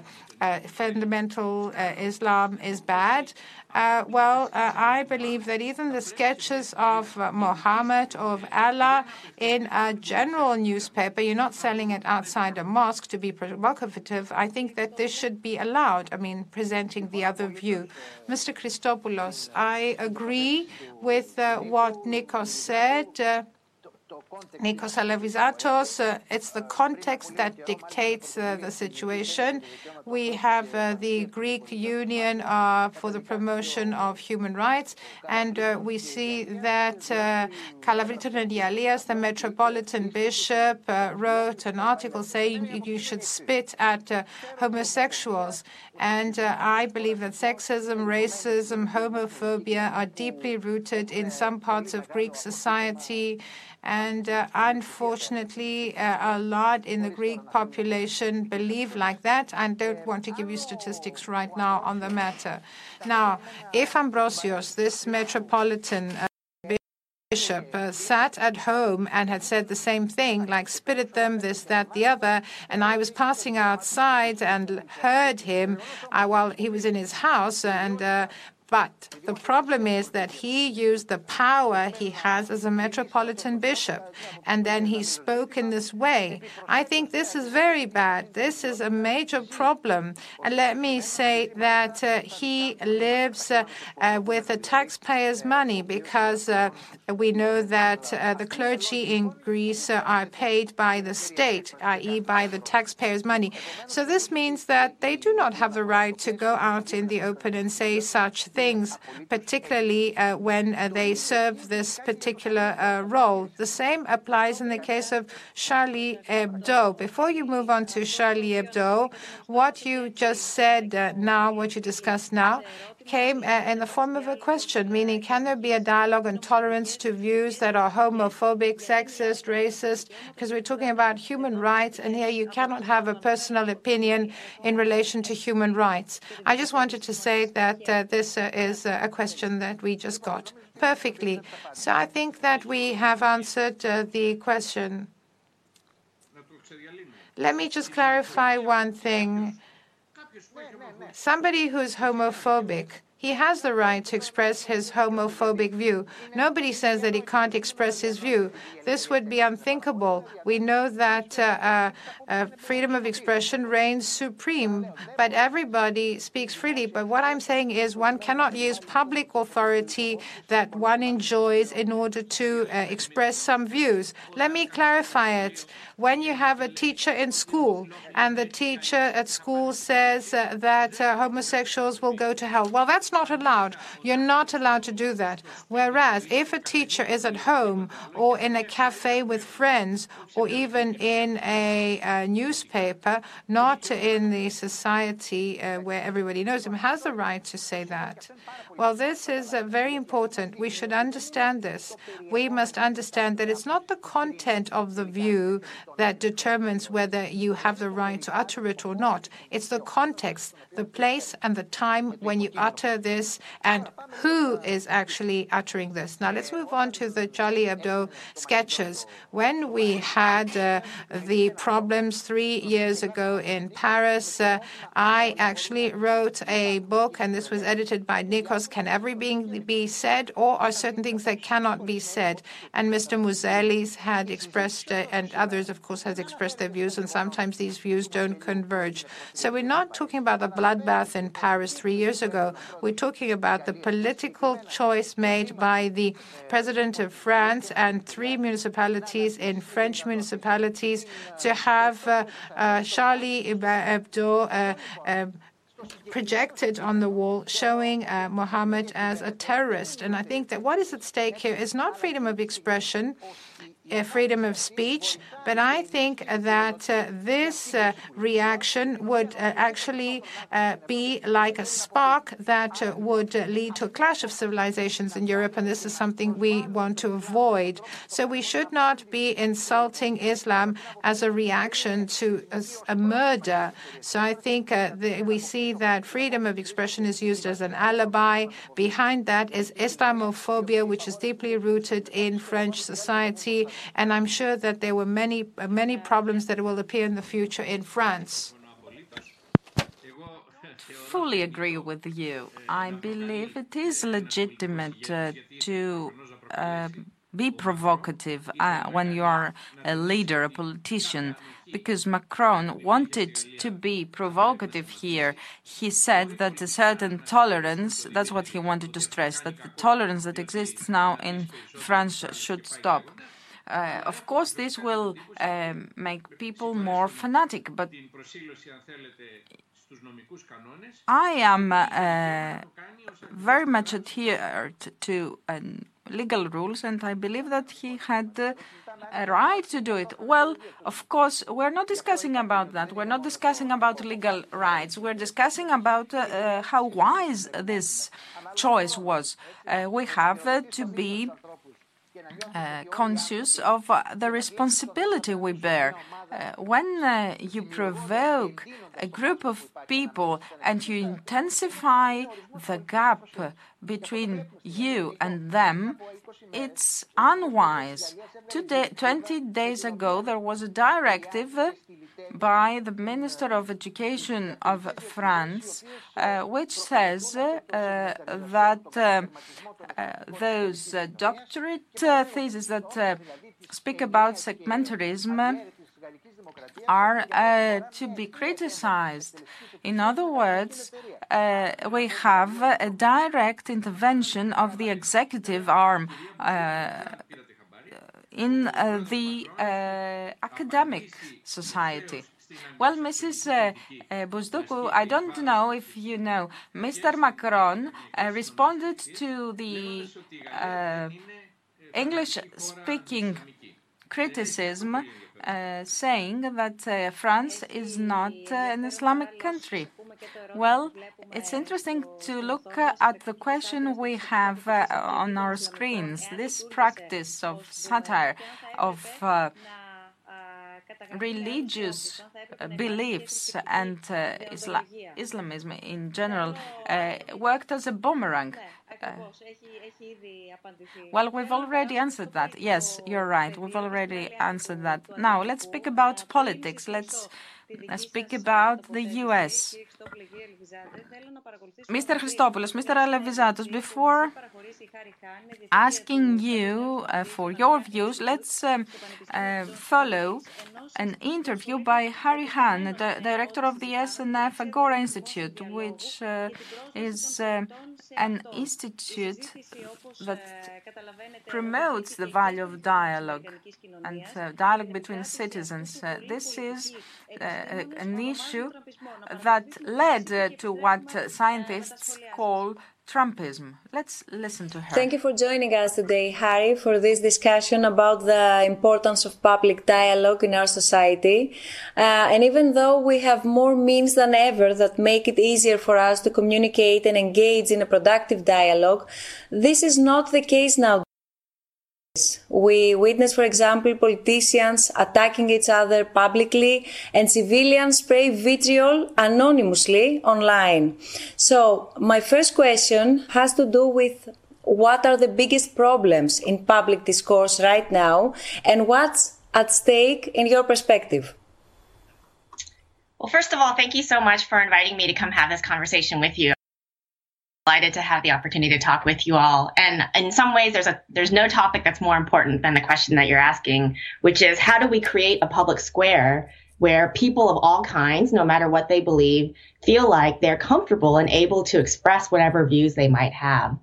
fundamental Islam is bad, uh, well, uh, I believe that even the sketches of uh, Muhammad, of Allah, in a general newspaper, you're not selling it outside a mosque to be provocative. I think that this should be allowed. I mean, presenting the other view. Mr. Christopoulos, I agree with uh, what Nikos said. Nikos Alivizatos, uh, it's the context that dictates uh, the situation. We have uh, the Greek Union for the Promotion of Human Rights, and we see that Ialias, the Metropolitan Bishop, wrote an article saying you should spit at homosexuals. And I believe that sexism, racism, homophobia are deeply rooted in some parts of Greek society. And uh, unfortunately, uh, a lot in the Greek population believe like that. I don't want to give you statistics right now on the matter. Now, if Ambrosios, this metropolitan uh, bishop uh, sat at home and had said the same thing, like spit at them, this, that, the other, and I was passing outside and heard him uh, while he was in his house, and uh, But the problem is that he used the power he has as a metropolitan bishop, and then he spoke in this way. I think this is very bad. This is a major problem. And let me say that uh, he lives uh, uh, with the taxpayers' money because uh, we know that uh, the clergy in Greece are paid by the state, i.e., by the taxpayers' money. So this means that they do not have the right to go out in the open and say such things, particularly uh, when uh, they serve this particular uh, role. The same applies in the case of Charlie Hebdo. Before you move on to Charlie Hebdo, what you just said now, what you discussed now, came in the form of a question, meaning can there be a dialogue and tolerance to views that are homophobic, sexist, racist? Because we're talking about human rights, and here you cannot have a personal opinion in relation to human rights. I just wanted to say that uh, this uh, is a question that we just got perfectly. So I think that we have answered uh, the question. Let me just clarify one thing. Somebody who's homophobic, he has the right to express his homophobic view. Nobody says that he can't express his view. This would be unthinkable. We know that uh, uh, uh, freedom of expression reigns supreme, but everybody speaks freely. But what I'm saying is one cannot use public authority that one enjoys in order to uh, express some views. Let me clarify it. When you have a teacher in school and the teacher at school says uh, that uh, homosexuals will go to hell, well, that's not allowed. You're not allowed to do that. Whereas if a teacher is at home or in a cafe with friends or even in a, a newspaper, not in the society uh, where everybody knows him, has the right to say that. Well, this is uh, very important. We should understand this. We must understand that it's not the content of the view that determines whether you have the right to utter it or not. It's the context, the place, and the time when you utter this and who is actually uttering this. Now, let's move on to the Charlie Hebdo sketches. When we had uh, the problems three years ago in Paris, uh, I actually wrote a book, and this was edited by Nikos. Can everything be said, or are certain things that cannot be said? And Mr. Mouzelis had expressed, uh, and others, of course, has expressed their views, and sometimes these views don't converge. So we're not talking about the bloodbath in Paris three years ago. We're talking about the political choice made by the president of France and three municipalities in French municipalities to have uh, uh, Charlie Hebdo uh, projected on the wall showing uh, Mohammed as a terrorist. And I think that what is at stake here is not freedom of expression, uh, Uh, freedom of speech, but I think that uh, this uh, reaction would uh, actually uh, be like a spark that would lead to a clash of civilizations in Europe, and this is something we want to avoid. So we should not be insulting Islam as a reaction to a, a murder. So I think the, we see that freedom of expression is used as an alibi. Behind that is Islamophobia, which is deeply rooted in French society and I'm sure that there were many, many problems that will appear in the future in France. Fully agree with you. I believe it is legitimate uh, to uh, be provocative uh, when you are a leader, a politician, because Macron wanted to be provocative here. He said that a certain tolerance, that's what he wanted to stress, that the tolerance that exists now in France should stop. Uh, of course, this will um, make people more fanatic, but I am uh, very much adhered to uh, legal rules, and I believe that he had uh, a right to do it. Well, of course, we're not discussing about that. We're not discussing about legal rights. We're discussing about uh, how wise this choice was. Uh, we have to be uh, conscious of uh, the responsibility we bear. Uh, when uh, you provoke a group of people and you intensify the gap between you and them, it's unwise. Day, 20 days ago, there was a directive by the Minister of Education of France, uh, which says uh, that uh, uh those uh, doctorate uh, theses that speak about segmentarism are uh, to be criticized. In other words, uh, we have a direct intervention of the executive arm uh, in uh, the uh, academic society. Well, Mrs. Uh, uh, I don't know if you know, Mr. Macron uh, responded to the uh, English speaking criticism saying that uh, France is not uh, an Islamic country. Well, it's interesting to look at the question we have on our screens. This practice of satire, of religious beliefs and uh, Isla- Islamism in general uh, worked as a boomerang. Uh, well, we've already answered that. Yes, you're right. We've already answered that. Now, let's speak about politics. Let's speak about the US. Mr. Christopoulos, Mr. Alivizatos, before asking you uh, for your views, let's um, uh, follow an interview by Hahrie Han, the director of the SNF Agora Institute, which uh, is uh, an institute that promotes the value of dialogue and uh, dialogue between citizens. Uh, this is uh, an issue that led uh, to what scientists call Trumpism. Let's listen to her. Thank you for joining us today, Hahrie, for this discussion about the importance of public dialogue in our society. Uh, and even though we have more means than ever that make it easier for us to communicate and engage in a productive dialogue, this is not the case now. We witness, for example, politicians attacking each other publicly and civilians spray vitriol anonymously online. So my first question has to do with what are the biggest problems in public discourse right now and what's at stake in your perspective? Well, first of all, thank you so much for inviting me to come have this conversation with you delighted to have the opportunity to talk with you all. And in some ways, there's a there's no topic that's more important than the question that you're asking, which is how do we create a public square where people of all kinds, no matter what they believe, feel like they're comfortable and able to express whatever views they might have.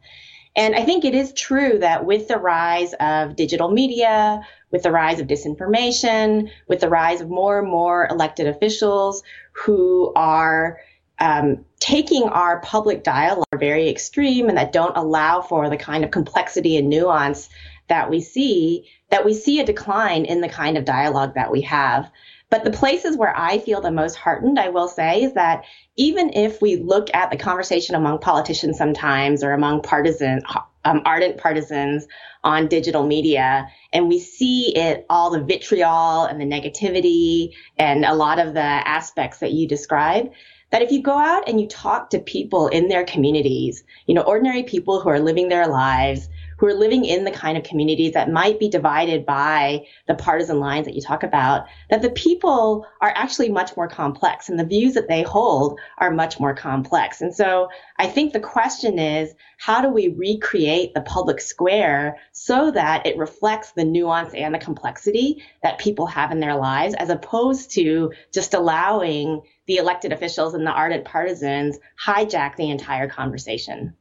And I think it is true that with the rise of digital media, with the rise of disinformation, with the rise of more and more elected officials who are um, taking our public dialogue very extreme and that don't allow for the kind of complexity and nuance that we see, that we see a decline in the kind of dialogue that we have. But the places where I feel the most heartened, I will say, is that even if we look at the conversation among politicians sometimes or among partisans, um, ardent partisans on digital media, and we see it all the vitriol and the negativity and a lot of the aspects that you describe, that if you go out and you talk to people in their communities, you know, ordinary people who are living their lives, who are living in the kind of communities that might be divided by the partisan lines that you talk about, that the people are actually much more complex and the views that they hold are much more complex. And so I think the question is, how do we recreate the public square so that it reflects the nuance and the complexity that people have in their lives as opposed to just allowing the elected officials and the ardent partisans hijack the entire conversation.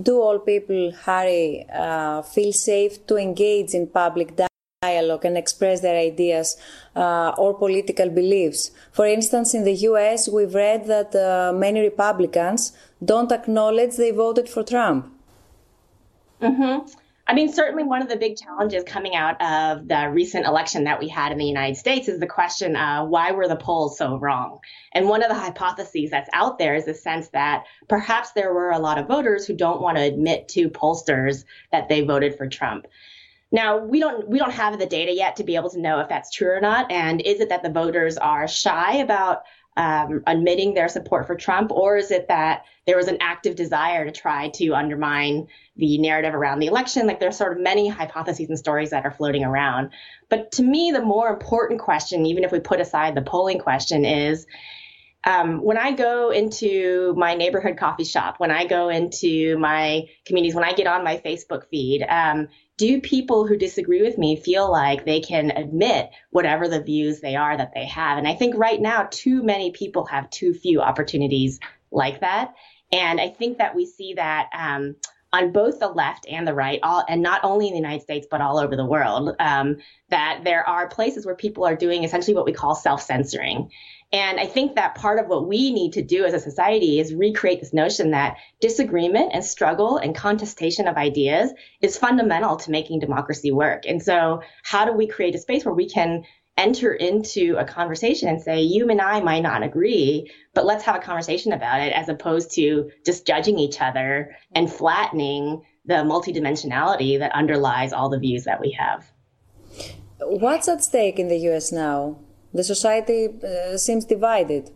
Do all people, Hahrie, uh, feel safe to engage in public dialogue and express their ideas uh, or political beliefs? For instance, in the US, we've read that uh, many Republicans don't acknowledge they voted for Trump. Mm-hmm. I mean, certainly one of the big challenges coming out of the recent election that we had in the United States is the question why were the polls so wrong? And one of the hypotheses that's out there is the sense that perhaps there were a lot of voters who don't want to admit to pollsters that they voted for Trump. Now we don't we don't have the data yet to be able to know if that's true or not. And is it that the voters are shy about um, admitting their support for Trump, or is it that there was an active desire to try to undermine the narrative around the election? Like there's sort of many hypotheses and stories that are floating around. But to me, the more important question, even if we put aside the polling question, is um, when I go into my neighborhood coffee shop, when I go into my communities, when I get on my Facebook feed, um, do people who disagree with me feel like they can admit whatever the views they are that they have? And I think right now, too many people have too few opportunities like that. And I think that we see that um, on both the left and the right, all and not only in the United States but all over the world, um, that there are places where people are doing essentially what we call self-censoring. And I think that part of what we need to do as a society is recreate this notion that disagreement and struggle and contestation of ideas is fundamental to making democracy work. And so, how do we create a space where we can enter into a conversation and say, you and I might not agree, but let's have a conversation about it as opposed to just judging each other and flattening the multidimensionality that underlies all the views that we have. What's at stake in the US now? The society uh, seems divided.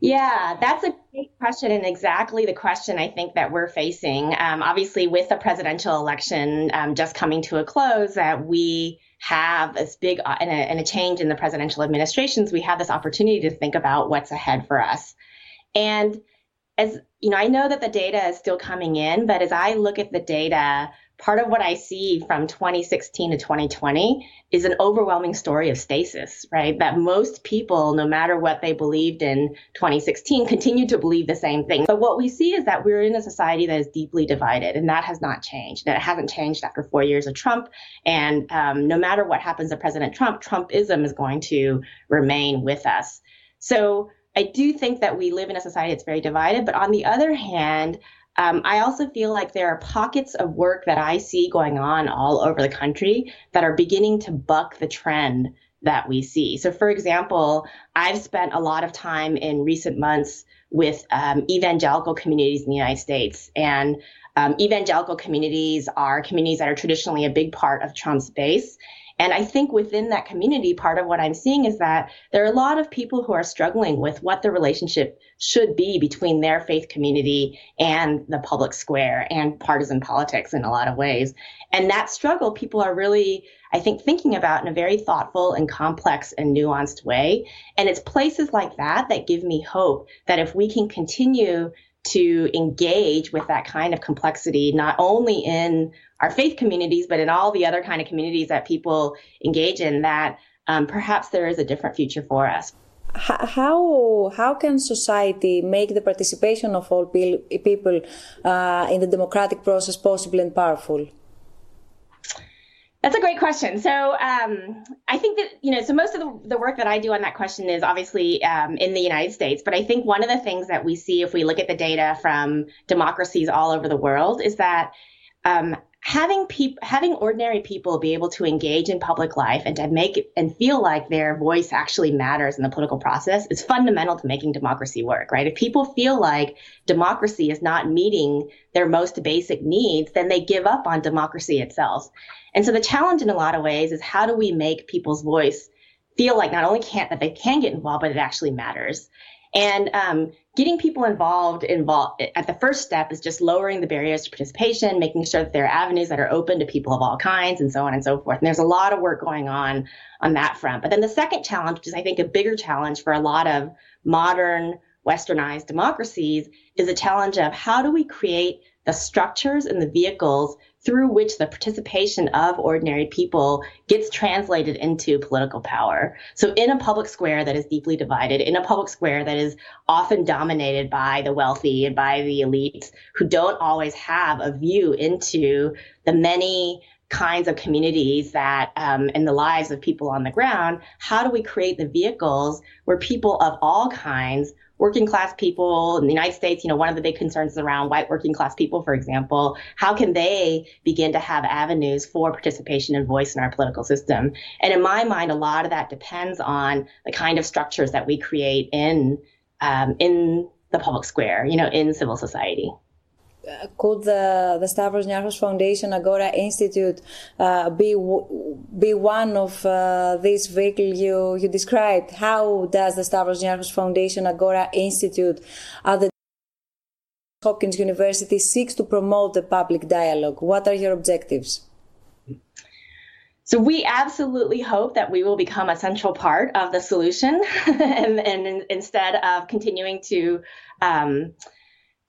Yeah, that's a great question, and exactly the question I think that we're facing. Um, obviously, with the presidential election um, just coming to a close, that we have this big uh, and, a, and a change in the presidential administrations, we have this opportunity to think about what's ahead for us. And as you know, I know that the data is still coming in, but as I look at the data part of what I see from 2016 to 2020 is an overwhelming story of stasis, right? That most people, no matter what they believed in 2016, continue to believe the same thing. But what we see is that we're in a society that is deeply divided, and that has not changed. That it hasn't changed after four years of Trump. And um, no matter what happens to President Trump, Trumpism is going to remain with us. So I do think that we live in a society that's very divided. But on the other hand, um, I also feel like there are pockets of work that I see going on all over the country that are beginning to buck the trend that we see. So, for example, I've spent a lot of time in recent months with um, evangelical communities in the United States. And um, evangelical communities are communities that are traditionally a big part of Trump's base. And I think within that community, part of what I'm seeing is that there are a lot of people who are struggling with what the relationship should be between their faith community and the public square and partisan politics in a lot of ways. And that struggle, people are really, I think, thinking about in a very thoughtful and complex and nuanced way. And it's places like that that give me hope that if we can continue to engage with that kind of complexity, not only in our faith communities, but in all the other kind of communities that people engage in, that um, perhaps there is a different future for us. How how can society make the participation of all people uh, in the democratic process possible and powerful? That's a great question. So um, I think that, you know, so most of the, the, work that I do on that question is obviously um, in the United States. But I think one of the things that we see if we look at the data from democracies all over the world is that um, having people having ordinary people be able to engage in public life and to make it and feel like their voice actually matters in the political process is fundamental to making democracy work right? If people feel like democracy is not meeting their most basic needs then they give up on democracy itself. And so the challenge in a lot of ways is how do we make people's voice feel like not only can't that they can get involved but it actually matters and um, getting people involved involved at the first step is just lowering the barriers to participation, making sure that there are avenues that are open to people of all kinds, and so on and so forth. And there's a lot of work going on on that front. But then the second challenge, which is I think a bigger challenge for a lot of modern westernized democracies, is a challenge of how do we create the structures and the vehicles through which the participation of ordinary people gets translated into political power. So, in a public square that is deeply divided, in a public square that is often dominated by the wealthy and by the elites who don't always have a view into the many kinds of communities that um, in the lives of people on the ground, how do we create the vehicles where people of all kinds working class people in the United States, you know, one of the big concerns is around white working class people, for example. How can they begin to have avenues for participation and voice in our political system? And in my mind, a lot of that depends on the kind of structures that we create in um, in the public square, you know, in civil society. Could the, the Stavros Niarchos Foundation Agora Institute uh, be be one of uh, these vehicles you, you described? How does the Stavros Niarchos Foundation Agora Institute at the Hopkins University seeks to promote the public dialogue? What are your objectives? So we absolutely hope that we will become a central part of the solution, and, and, instead of continuing to um,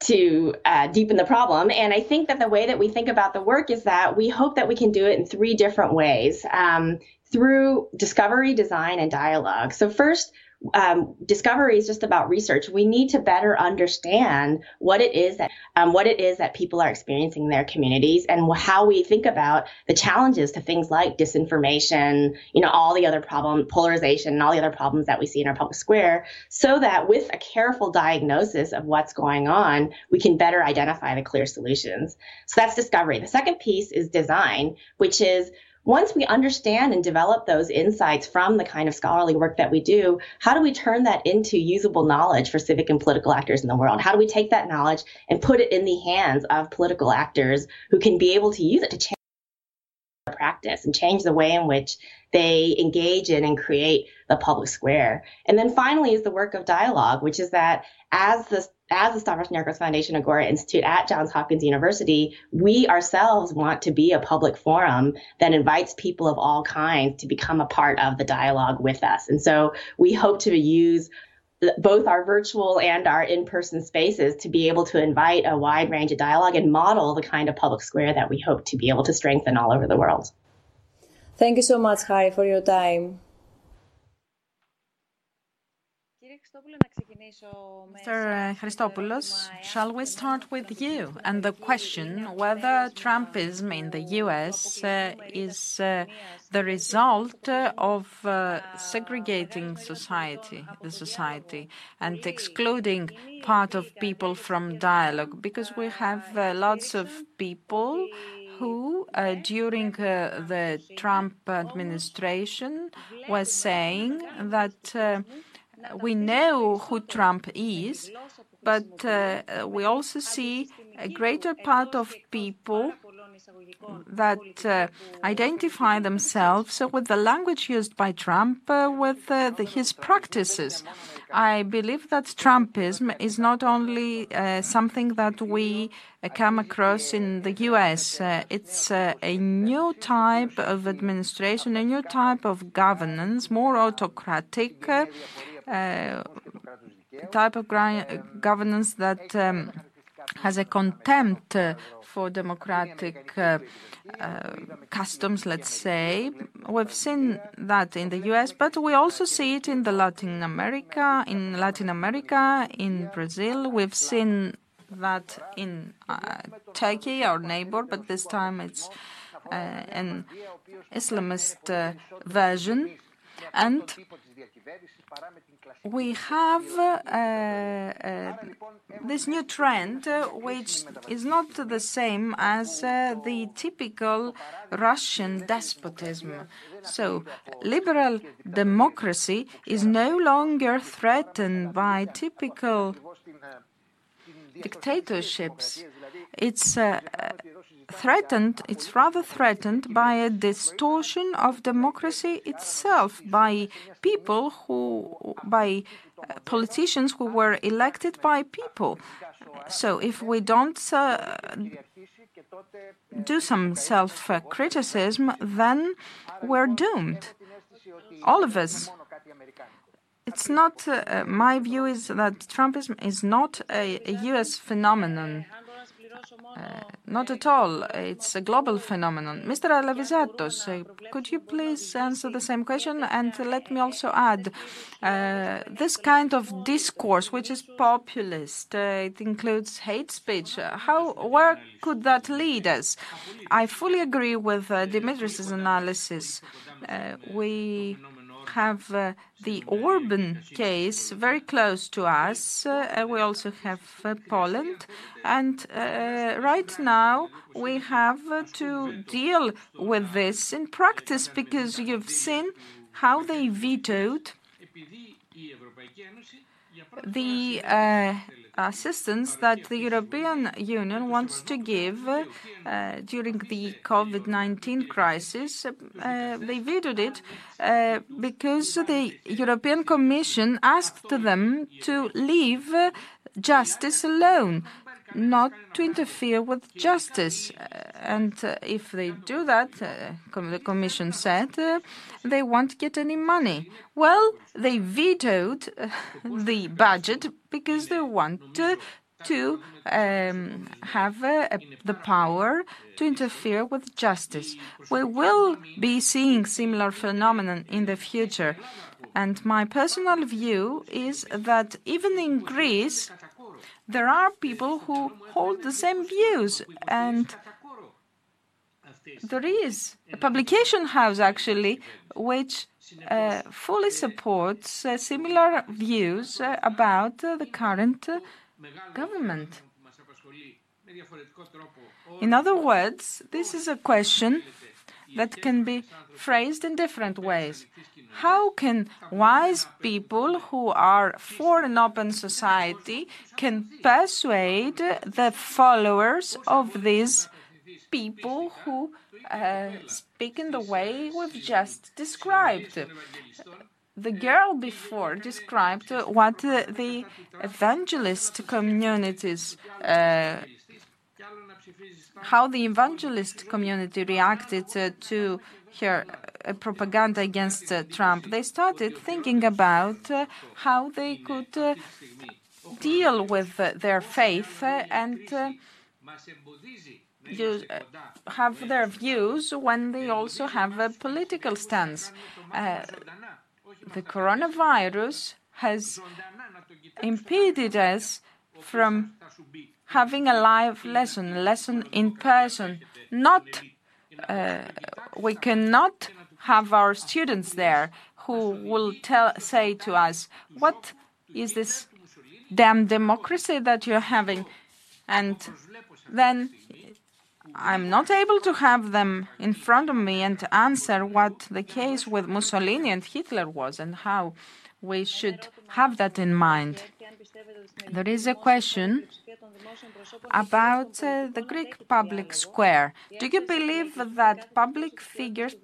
to uh, deepen the problem. And I think that the way that we think about the work is that we hope that we can do it in three different ways um, through discovery, design, and dialogue. So first, um, discovery is just about research. We need to better understand what it is that um, what it is that people are experiencing in their communities, and how we think about the challenges to things like disinformation, you know, all the other problem, polarization, and all the other problems that we see in our public square, so that with a careful diagnosis of what's going on, we can better identify the clear solutions. So that's discovery. The second piece is design, which is once we understand and develop those insights from the kind of scholarly work that we do, how do we turn that into usable knowledge for civic and political actors in the world? How do we take that knowledge and put it in the hands of political actors who can be able to use it to change practice and change the way in which they engage in and create the public square. And then finally is the work of dialogue, which is that as the as the Stavros Niarchos Foundation Agora Institute at Johns Hopkins University, we ourselves want to be a public forum that invites people of all kinds to become a part of the dialogue with us. And so we hope to use both our virtual and our in-person spaces to be able to invite a wide range of dialogue and model the kind of public square that we hope to be able to strengthen all over the world. Thank you so much, Hahrie, for your time. Mr. Christopoulos, shall we start with you and the question whether Trumpism in the US is uh, the result of uh, segregating society, the society, and excluding part of people from dialogue? Because we have uh, lots of people who, uh, during uh, the Trump administration, were saying that uh, we know who Trump is, but uh, we also see a greater part of people that uh, identify themselves with the language used by Trump uh, with uh, the, his practices. I believe that Trumpism is not only uh, something that we uh, come across in the US, it's a new type of administration, a new type of governance, more autocratic type of governance that um, has a contempt uh, for democratic uh, uh, customs, let's say. We've seen that in the US, but we also see it in the Latin America, in Latin America, in Brazil. We've seen that in uh, Turkey, our neighbor, but this time it's uh, an Islamist uh, version. And we have uh, uh, this new trend, uh, which is not the same as the typical Russian despotism. So, liberal democracy is no longer threatened by typical dictatorships. It's threatened, it's rather threatened by a distortion of democracy itself, by people who, by uh, politicians who were elected by people. So if we don't uh, do some self criticism, then we're doomed. All of us. It's not, uh, my view is that Trumpism is not a, a US phenomenon. Uh, not at all. It's a global phenomenon. Mr. Alivizatos, uh, could you please answer the same question? And let me also add uh, this kind of discourse, which is populist, uh, it includes hate speech. How, where could that lead us? I fully agree with uh, Dimitris' analysis. Uh, we have uh, the Orban case very close to us. Uh, we also have uh, Poland. And uh, right now, we have uh, to deal with this in practice because you've seen how they vetoed the uh, assistance that the European Union wants to give uh, during the COVID 19 crisis. Uh, they vetoed it uh, because the European Commission asked them to leave justice alone not to interfere with justice. And uh, if they do that, uh, the Commission said, uh, they won't get any money. Well, they vetoed uh, the budget because they want to um, have uh, the power to interfere with justice. We will be seeing similar phenomenon in the future. And my personal view is that even in Greece, there are people who hold the same views and there is a publication house actually which uh, fully supports uh, similar views uh, about uh, the current uh, government. In other words, this is a question that can be phrased in different ways. How can wise people who are for an open society can persuade the followers of these people who uh, speak in the way we've just described? The girl before described what the evangelist communities uh, how the evangelist community reacted uh, to her uh, propaganda against uh, Trump. They started thinking about uh, how they could uh, deal with uh, their faith and have their views when they also have a political stance. the coronavirus has impeded us from having a live lesson, a lesson in person. Not, uh, we cannot have our students there who will tell, say to us, "What is this damn democracy that you're having?" And then I'm not able to have them in front of me and answer what the case with Mussolini and Hitler was and how we should have that in mind. There is a question about uh, the Greek public square. Do you believe that public figures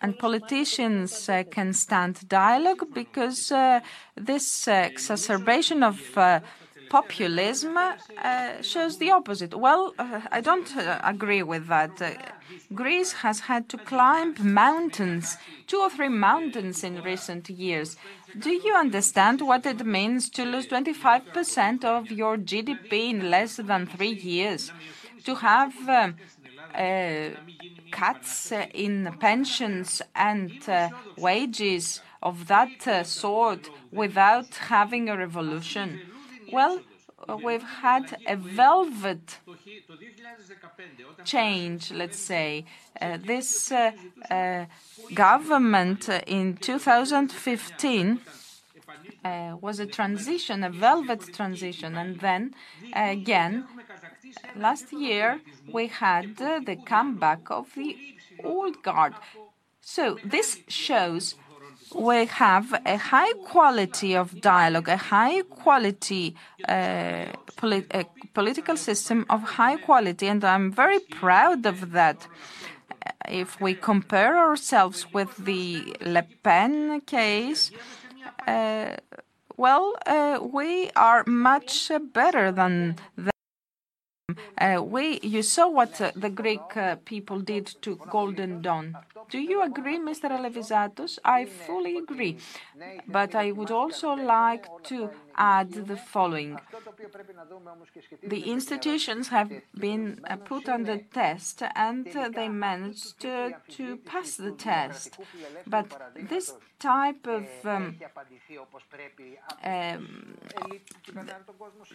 and politicians uh, can stand dialogue? Because uh, this exacerbation of populism uh, shows the opposite. Well, I don't agree with that. Greece has had to climb mountains, two or three mountains in recent years. Do you understand what it means to lose 25% of your GDP in less than three years? To have uh, uh, cuts in pensions and uh, wages of that uh, sort without having a revolution? Well, we've had a velvet change, let's say. Uh, this uh, uh, government in 2015 uh, was a transition, a velvet transition, and then again, last year we had the comeback of the old guard. So this shows we have a high quality of dialogue, a high quality uh, polit a political system of high quality, and I'm very proud of that. If we compare ourselves with the Le Pen case, uh, well, uh, we are much better than. Uh, we, you saw what uh, the Greek uh, people did to Golden Dawn. Do you agree, Mr. Alivizatos? I fully agree. But I would also like to add the following. The institutions have been uh, put under test and uh, they managed to, pass the test. But this type of um, um,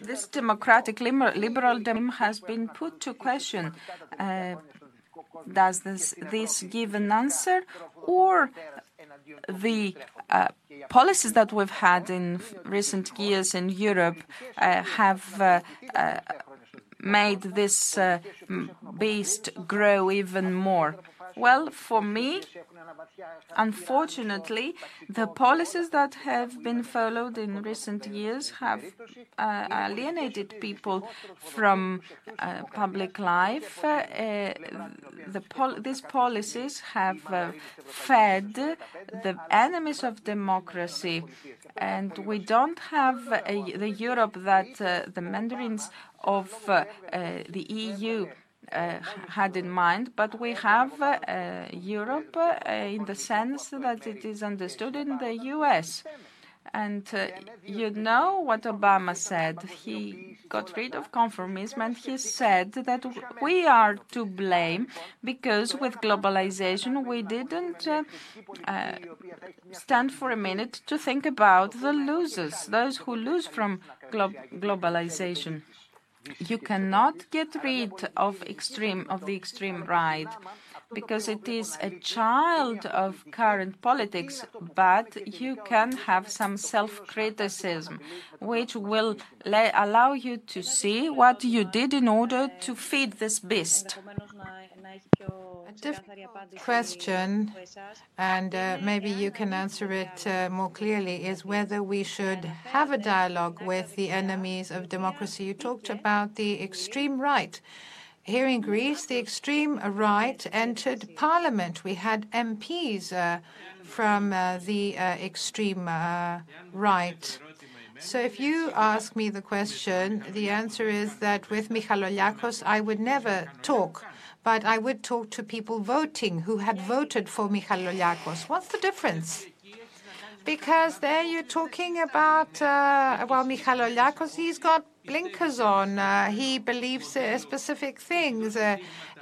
this democratic liberal democracy has been put to question. Uh, does this, this give an answer or the uh, policies that we've had in recent years in Europe uh, have uh, uh made this uh, beast grow even more? Well, for me, Unfortunately, the policies that have been followed in recent years have uh, alienated people from uh, public life. Uh, the pol these policies have uh, fed the enemies of democracy, and we don't have the Europe that uh, the mandarins of uh, the EU had in mind, but we have uh, Europe uh, in the sense that it is understood in the US. And uh, you know what Obama said. He got rid of conformism and he said that we are to blame because with globalization we didn't uh, uh, stand for a minute to think about the losers, those who lose from glo globalization. You cannot get rid of extreme of the extreme right because it is a child of current politics, but you can have some self-criticism, which will allow you to see what you did in order to feed this beast question, and uh, maybe you can answer it uh, more clearly, is whether we should have a dialogue with the enemies of democracy. You talked about the extreme right. Here in Greece, the extreme right entered parliament. We had MPs uh, from uh, the uh, extreme uh, right. So if you ask me the question, the answer is that with Michaloliakos, I would never talk but I would talk to people voting who had voted for Michaloliakos. What's the difference? Because there you're talking about, uh, well, Michaloliakos, he's got blinkers on. Uh, he believes uh, specific things. Uh,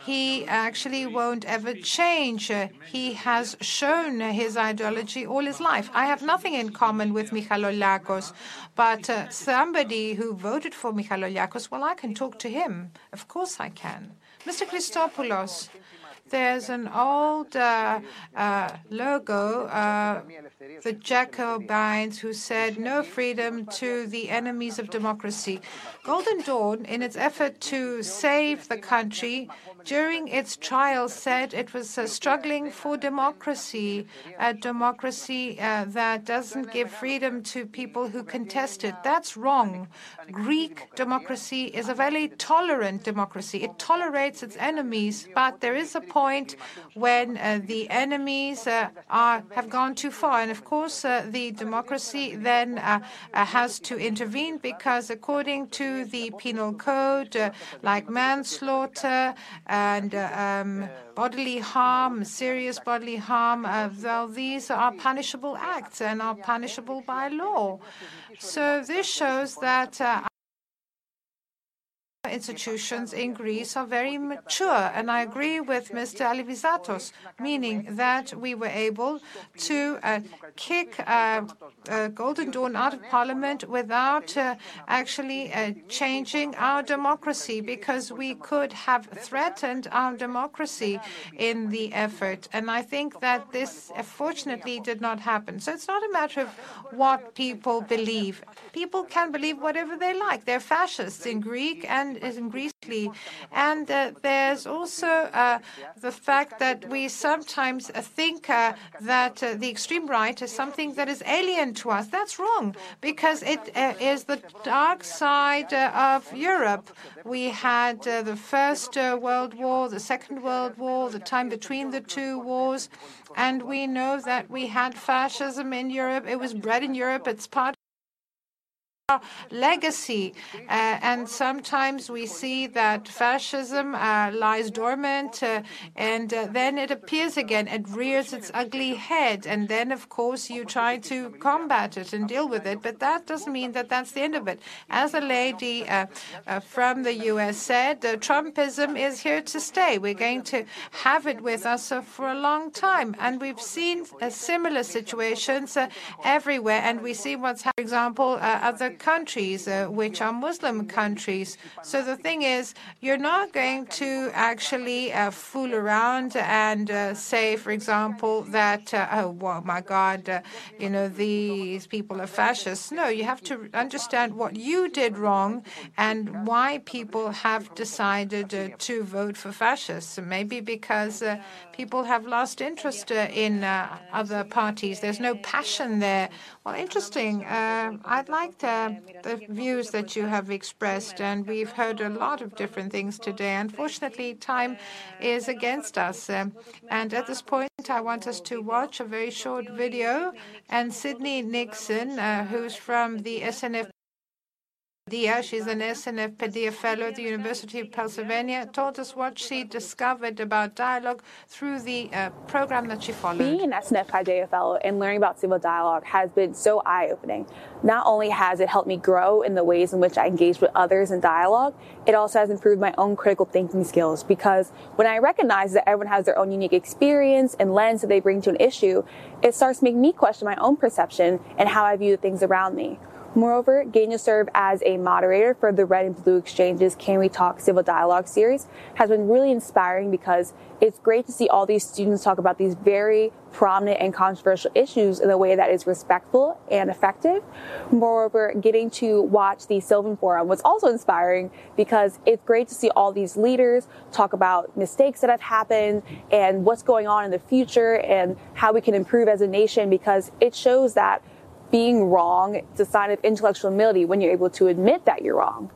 he actually won't ever change. Uh, he has shown his ideology all his life. I have nothing in common with Michaloliakos, but uh, somebody who voted for Michaloliakos, well, I can talk to him. Of course I can. Mr. Christopoulos, there's an old uh, uh, logo, uh, the Jacobins, who said no freedom to the enemies of democracy. Golden Dawn, in its effort to save the country, during its trial said it was uh, struggling for democracy, a democracy uh, that doesn't give freedom to people who contest it. That's wrong. Greek democracy is a very tolerant democracy. It tolerates its enemies, but there is a point when uh, the enemies uh, are, have gone too far. And of course, uh, the democracy then uh, uh, has to intervene because, according to the penal code, uh, like manslaughter and um, bodily harm, serious bodily harm, well, these are punishable acts and are punishable by law. So this shows that institutions in Greece are very mature. And I agree with Mr. Alivizatos, meaning that we were able to uh, kick uh, uh, Golden Dawn out of parliament without uh, actually uh, changing our democracy because we could have threatened our democracy in the effort. And I think that this fortunately did not happen. So it's not a matter of what people believe. People can believe whatever they like. They're fascists in Greek and is in Greece. And uh, there's also uh, the fact that we sometimes think uh, that uh, the extreme right is something that is alien to us. That's wrong because it is the dark side of Europe. We had the First World War, the Second World War, the time between the two wars. And we know that we had fascism in Europe. It was bred in Europe. It's part legacy. Uh, and sometimes we see that fascism uh, lies dormant uh, and uh, then it appears again. It rears its ugly head. And then, of course, you try to combat it and deal with it. But that doesn't mean that that's the end of it. As a lady uh, uh, from the U.S. said, Trumpism is here to stay. We're going to have it with us for a long time. And we've seen similar situations everywhere. And we see what's for example, other countries, uh, which are Muslim countries. So the thing is, you're not going to actually uh, fool around and uh, say, for example, that, uh, oh, my God, uh, you know, these people are fascists. No, you have to understand what you did wrong and why people have decided uh, to vote for fascists. Maybe because people have lost interest in other parties. There's no passion there. Well, interesting. Uh, I'd like the, the views that you have expressed, and we've heard a lot of different things today. Unfortunately, time is against us. Um, and at this point, I want us to watch a very short video. And Sydney Nixon, uh, who's from the SNF Dia, she's an SNF Paideia Fellow at the University of Pennsylvania, told us what she discovered about dialogue through the uh, program that she followed. Being an SNF Paideia Fellow and learning about civil dialogue has been so eye opening. Not only has it helped me grow in the ways in which I engage with others in dialogue, it also has improved my own critical thinking skills because when I recognize that everyone has their own unique experience and lens that they bring to an issue, it starts to make me question my own perception and how I view the things around me. Moreover, getting to serve as a moderator for the Red and Blue Exchanges Can We Talk Civil Dialogue series has been really inspiring because it's great to see all these students talk about these very prominent and controversial issues in a way that is respectful and effective. Moreover, getting to watch the Silfen Forum was also inspiring because it's great to see all these leaders talk about mistakes that have happened and what's going on in the future and how we can improve as a nation because it shows that being wrong. It's a sign of intellectual humility when you're able to admit that you're wrong.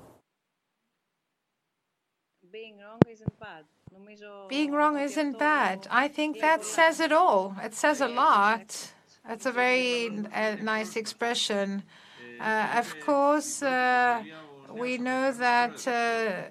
Being wrong isn't bad. Being wrong isn't bad. I think that says it all. It says a lot. That's a very uh, nice expression. Uh, of course, uh, we know that. Uh,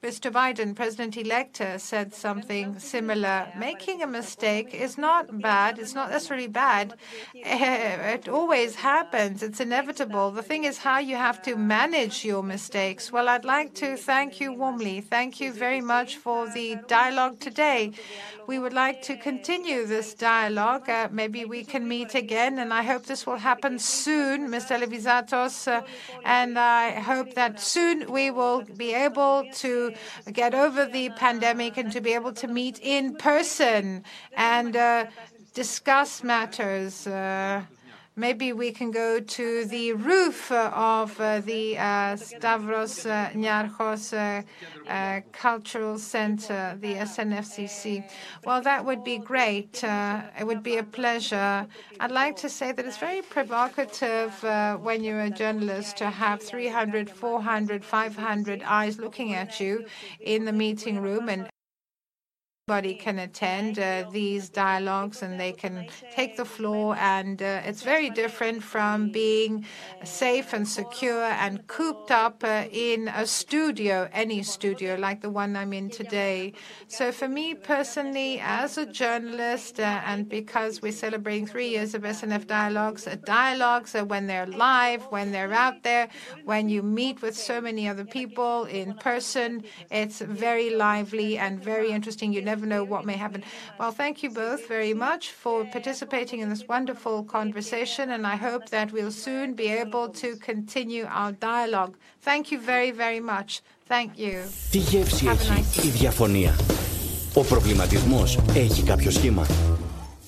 Mr. Biden, President elect, said something similar. Making a mistake is not bad. It's not necessarily bad. It always happens. It's inevitable. The thing is how you have to manage your mistakes. Well, I'd like to thank you warmly. Thank you very much for the dialogue today. We would like to continue this dialogue. Uh, maybe we can meet again, and I hope this will happen soon, Mr. Levizatos. Uh, and I hope that soon we will be able to get over the pandemic and to be able to meet in person and uh, discuss matters. Maybe we can go to the roof of uh, the uh, Stavros uh, Niarchos Cultural Center, the SNFCC. Well, that would be great. It would be a pleasure. I'd like to say that it's very provocative when you're a journalist to have 300, 400, 500 eyes looking at you in the meeting room and Everybody can attend uh, these dialogues and they can take the floor, and uh, it's very different from being safe and secure and cooped up uh, in a studio, any studio like the one I'm in today. So, for me personally, as a journalist, uh, and because we're celebrating three years of SNF dialogues, uh, dialogues are when they're live, when they're out there, when you meet with so many other people in person, it's very lively and very interesting. You never know what may happen. Well, thank you both very much for participating in this wonderful conversation, and I hope that we'll soon be able to continue our dialogue. Thank you very, very much. Thank you. Τι γεύση Have a έχει nice η διαφωνία. Ο προβληματισμός έχει κάποιο σχήμα.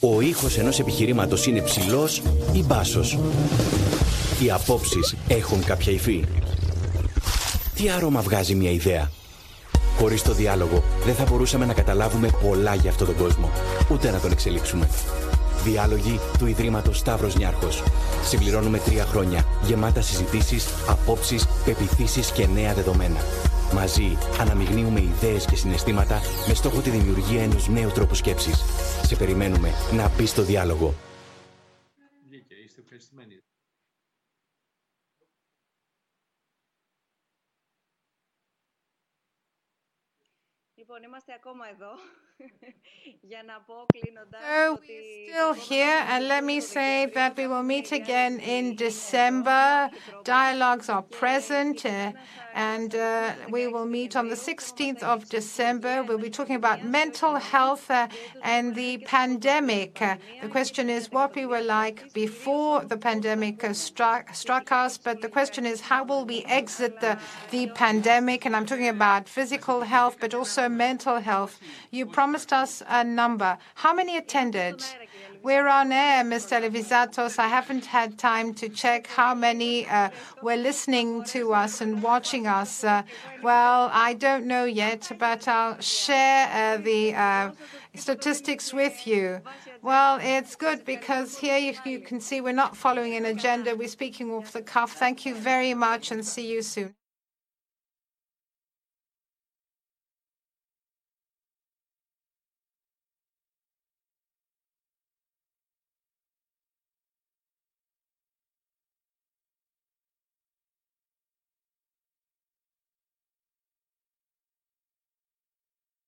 Ο ήχος ενός επιχειρήματος είναι ψηλός ή μπάσος. Οι απόψεις έχουν κάποια υφή. Τι άρωμα βγάζει μια ιδέα. Χωρίς το διάλογο δεν θα μπορούσαμε να καταλάβουμε πολλά για αυτόν τον κόσμο, ούτε να τον εξελίξουμε. Διάλογοι του Ιδρύματος Σταύρος Νιάρχος. Συμπληρώνουμε τρία χρόνια γεμάτα συζητήσεις, απόψεις, πεπιθήσεις και νέα δεδομένα. Μαζί αναμειγνύουμε ιδέες και συναισθήματα με στόχο τη δημιουργία ενός νέου τρόπου σκέψης. Σε περιμένουμε να μπει στο διάλογο. είμαστε ακόμα εδώ. Για να πω κλείνοντας So ότι we're still here, and let me say that we will meet again in December. Dialogues are present, uh, and uh, we will meet on the 16th of December. We'll be talking about mental health uh, and the pandemic. Uh, the question is what we were like before the pandemic uh, struck, struck us, but the question is how will we exit the, the pandemic? And I'm talking about physical health, but also mental health. You promised us a number. How many attended? We're on air, Mr. Levizatos. I haven't had time to check how many uh, were listening to us and watching us. Uh, well, I don't know yet, but I'll share uh, the uh, statistics with you. Well, it's good because here you, you can see we're not following an agenda. We're speaking off the cuff. Thank you very much and see you soon.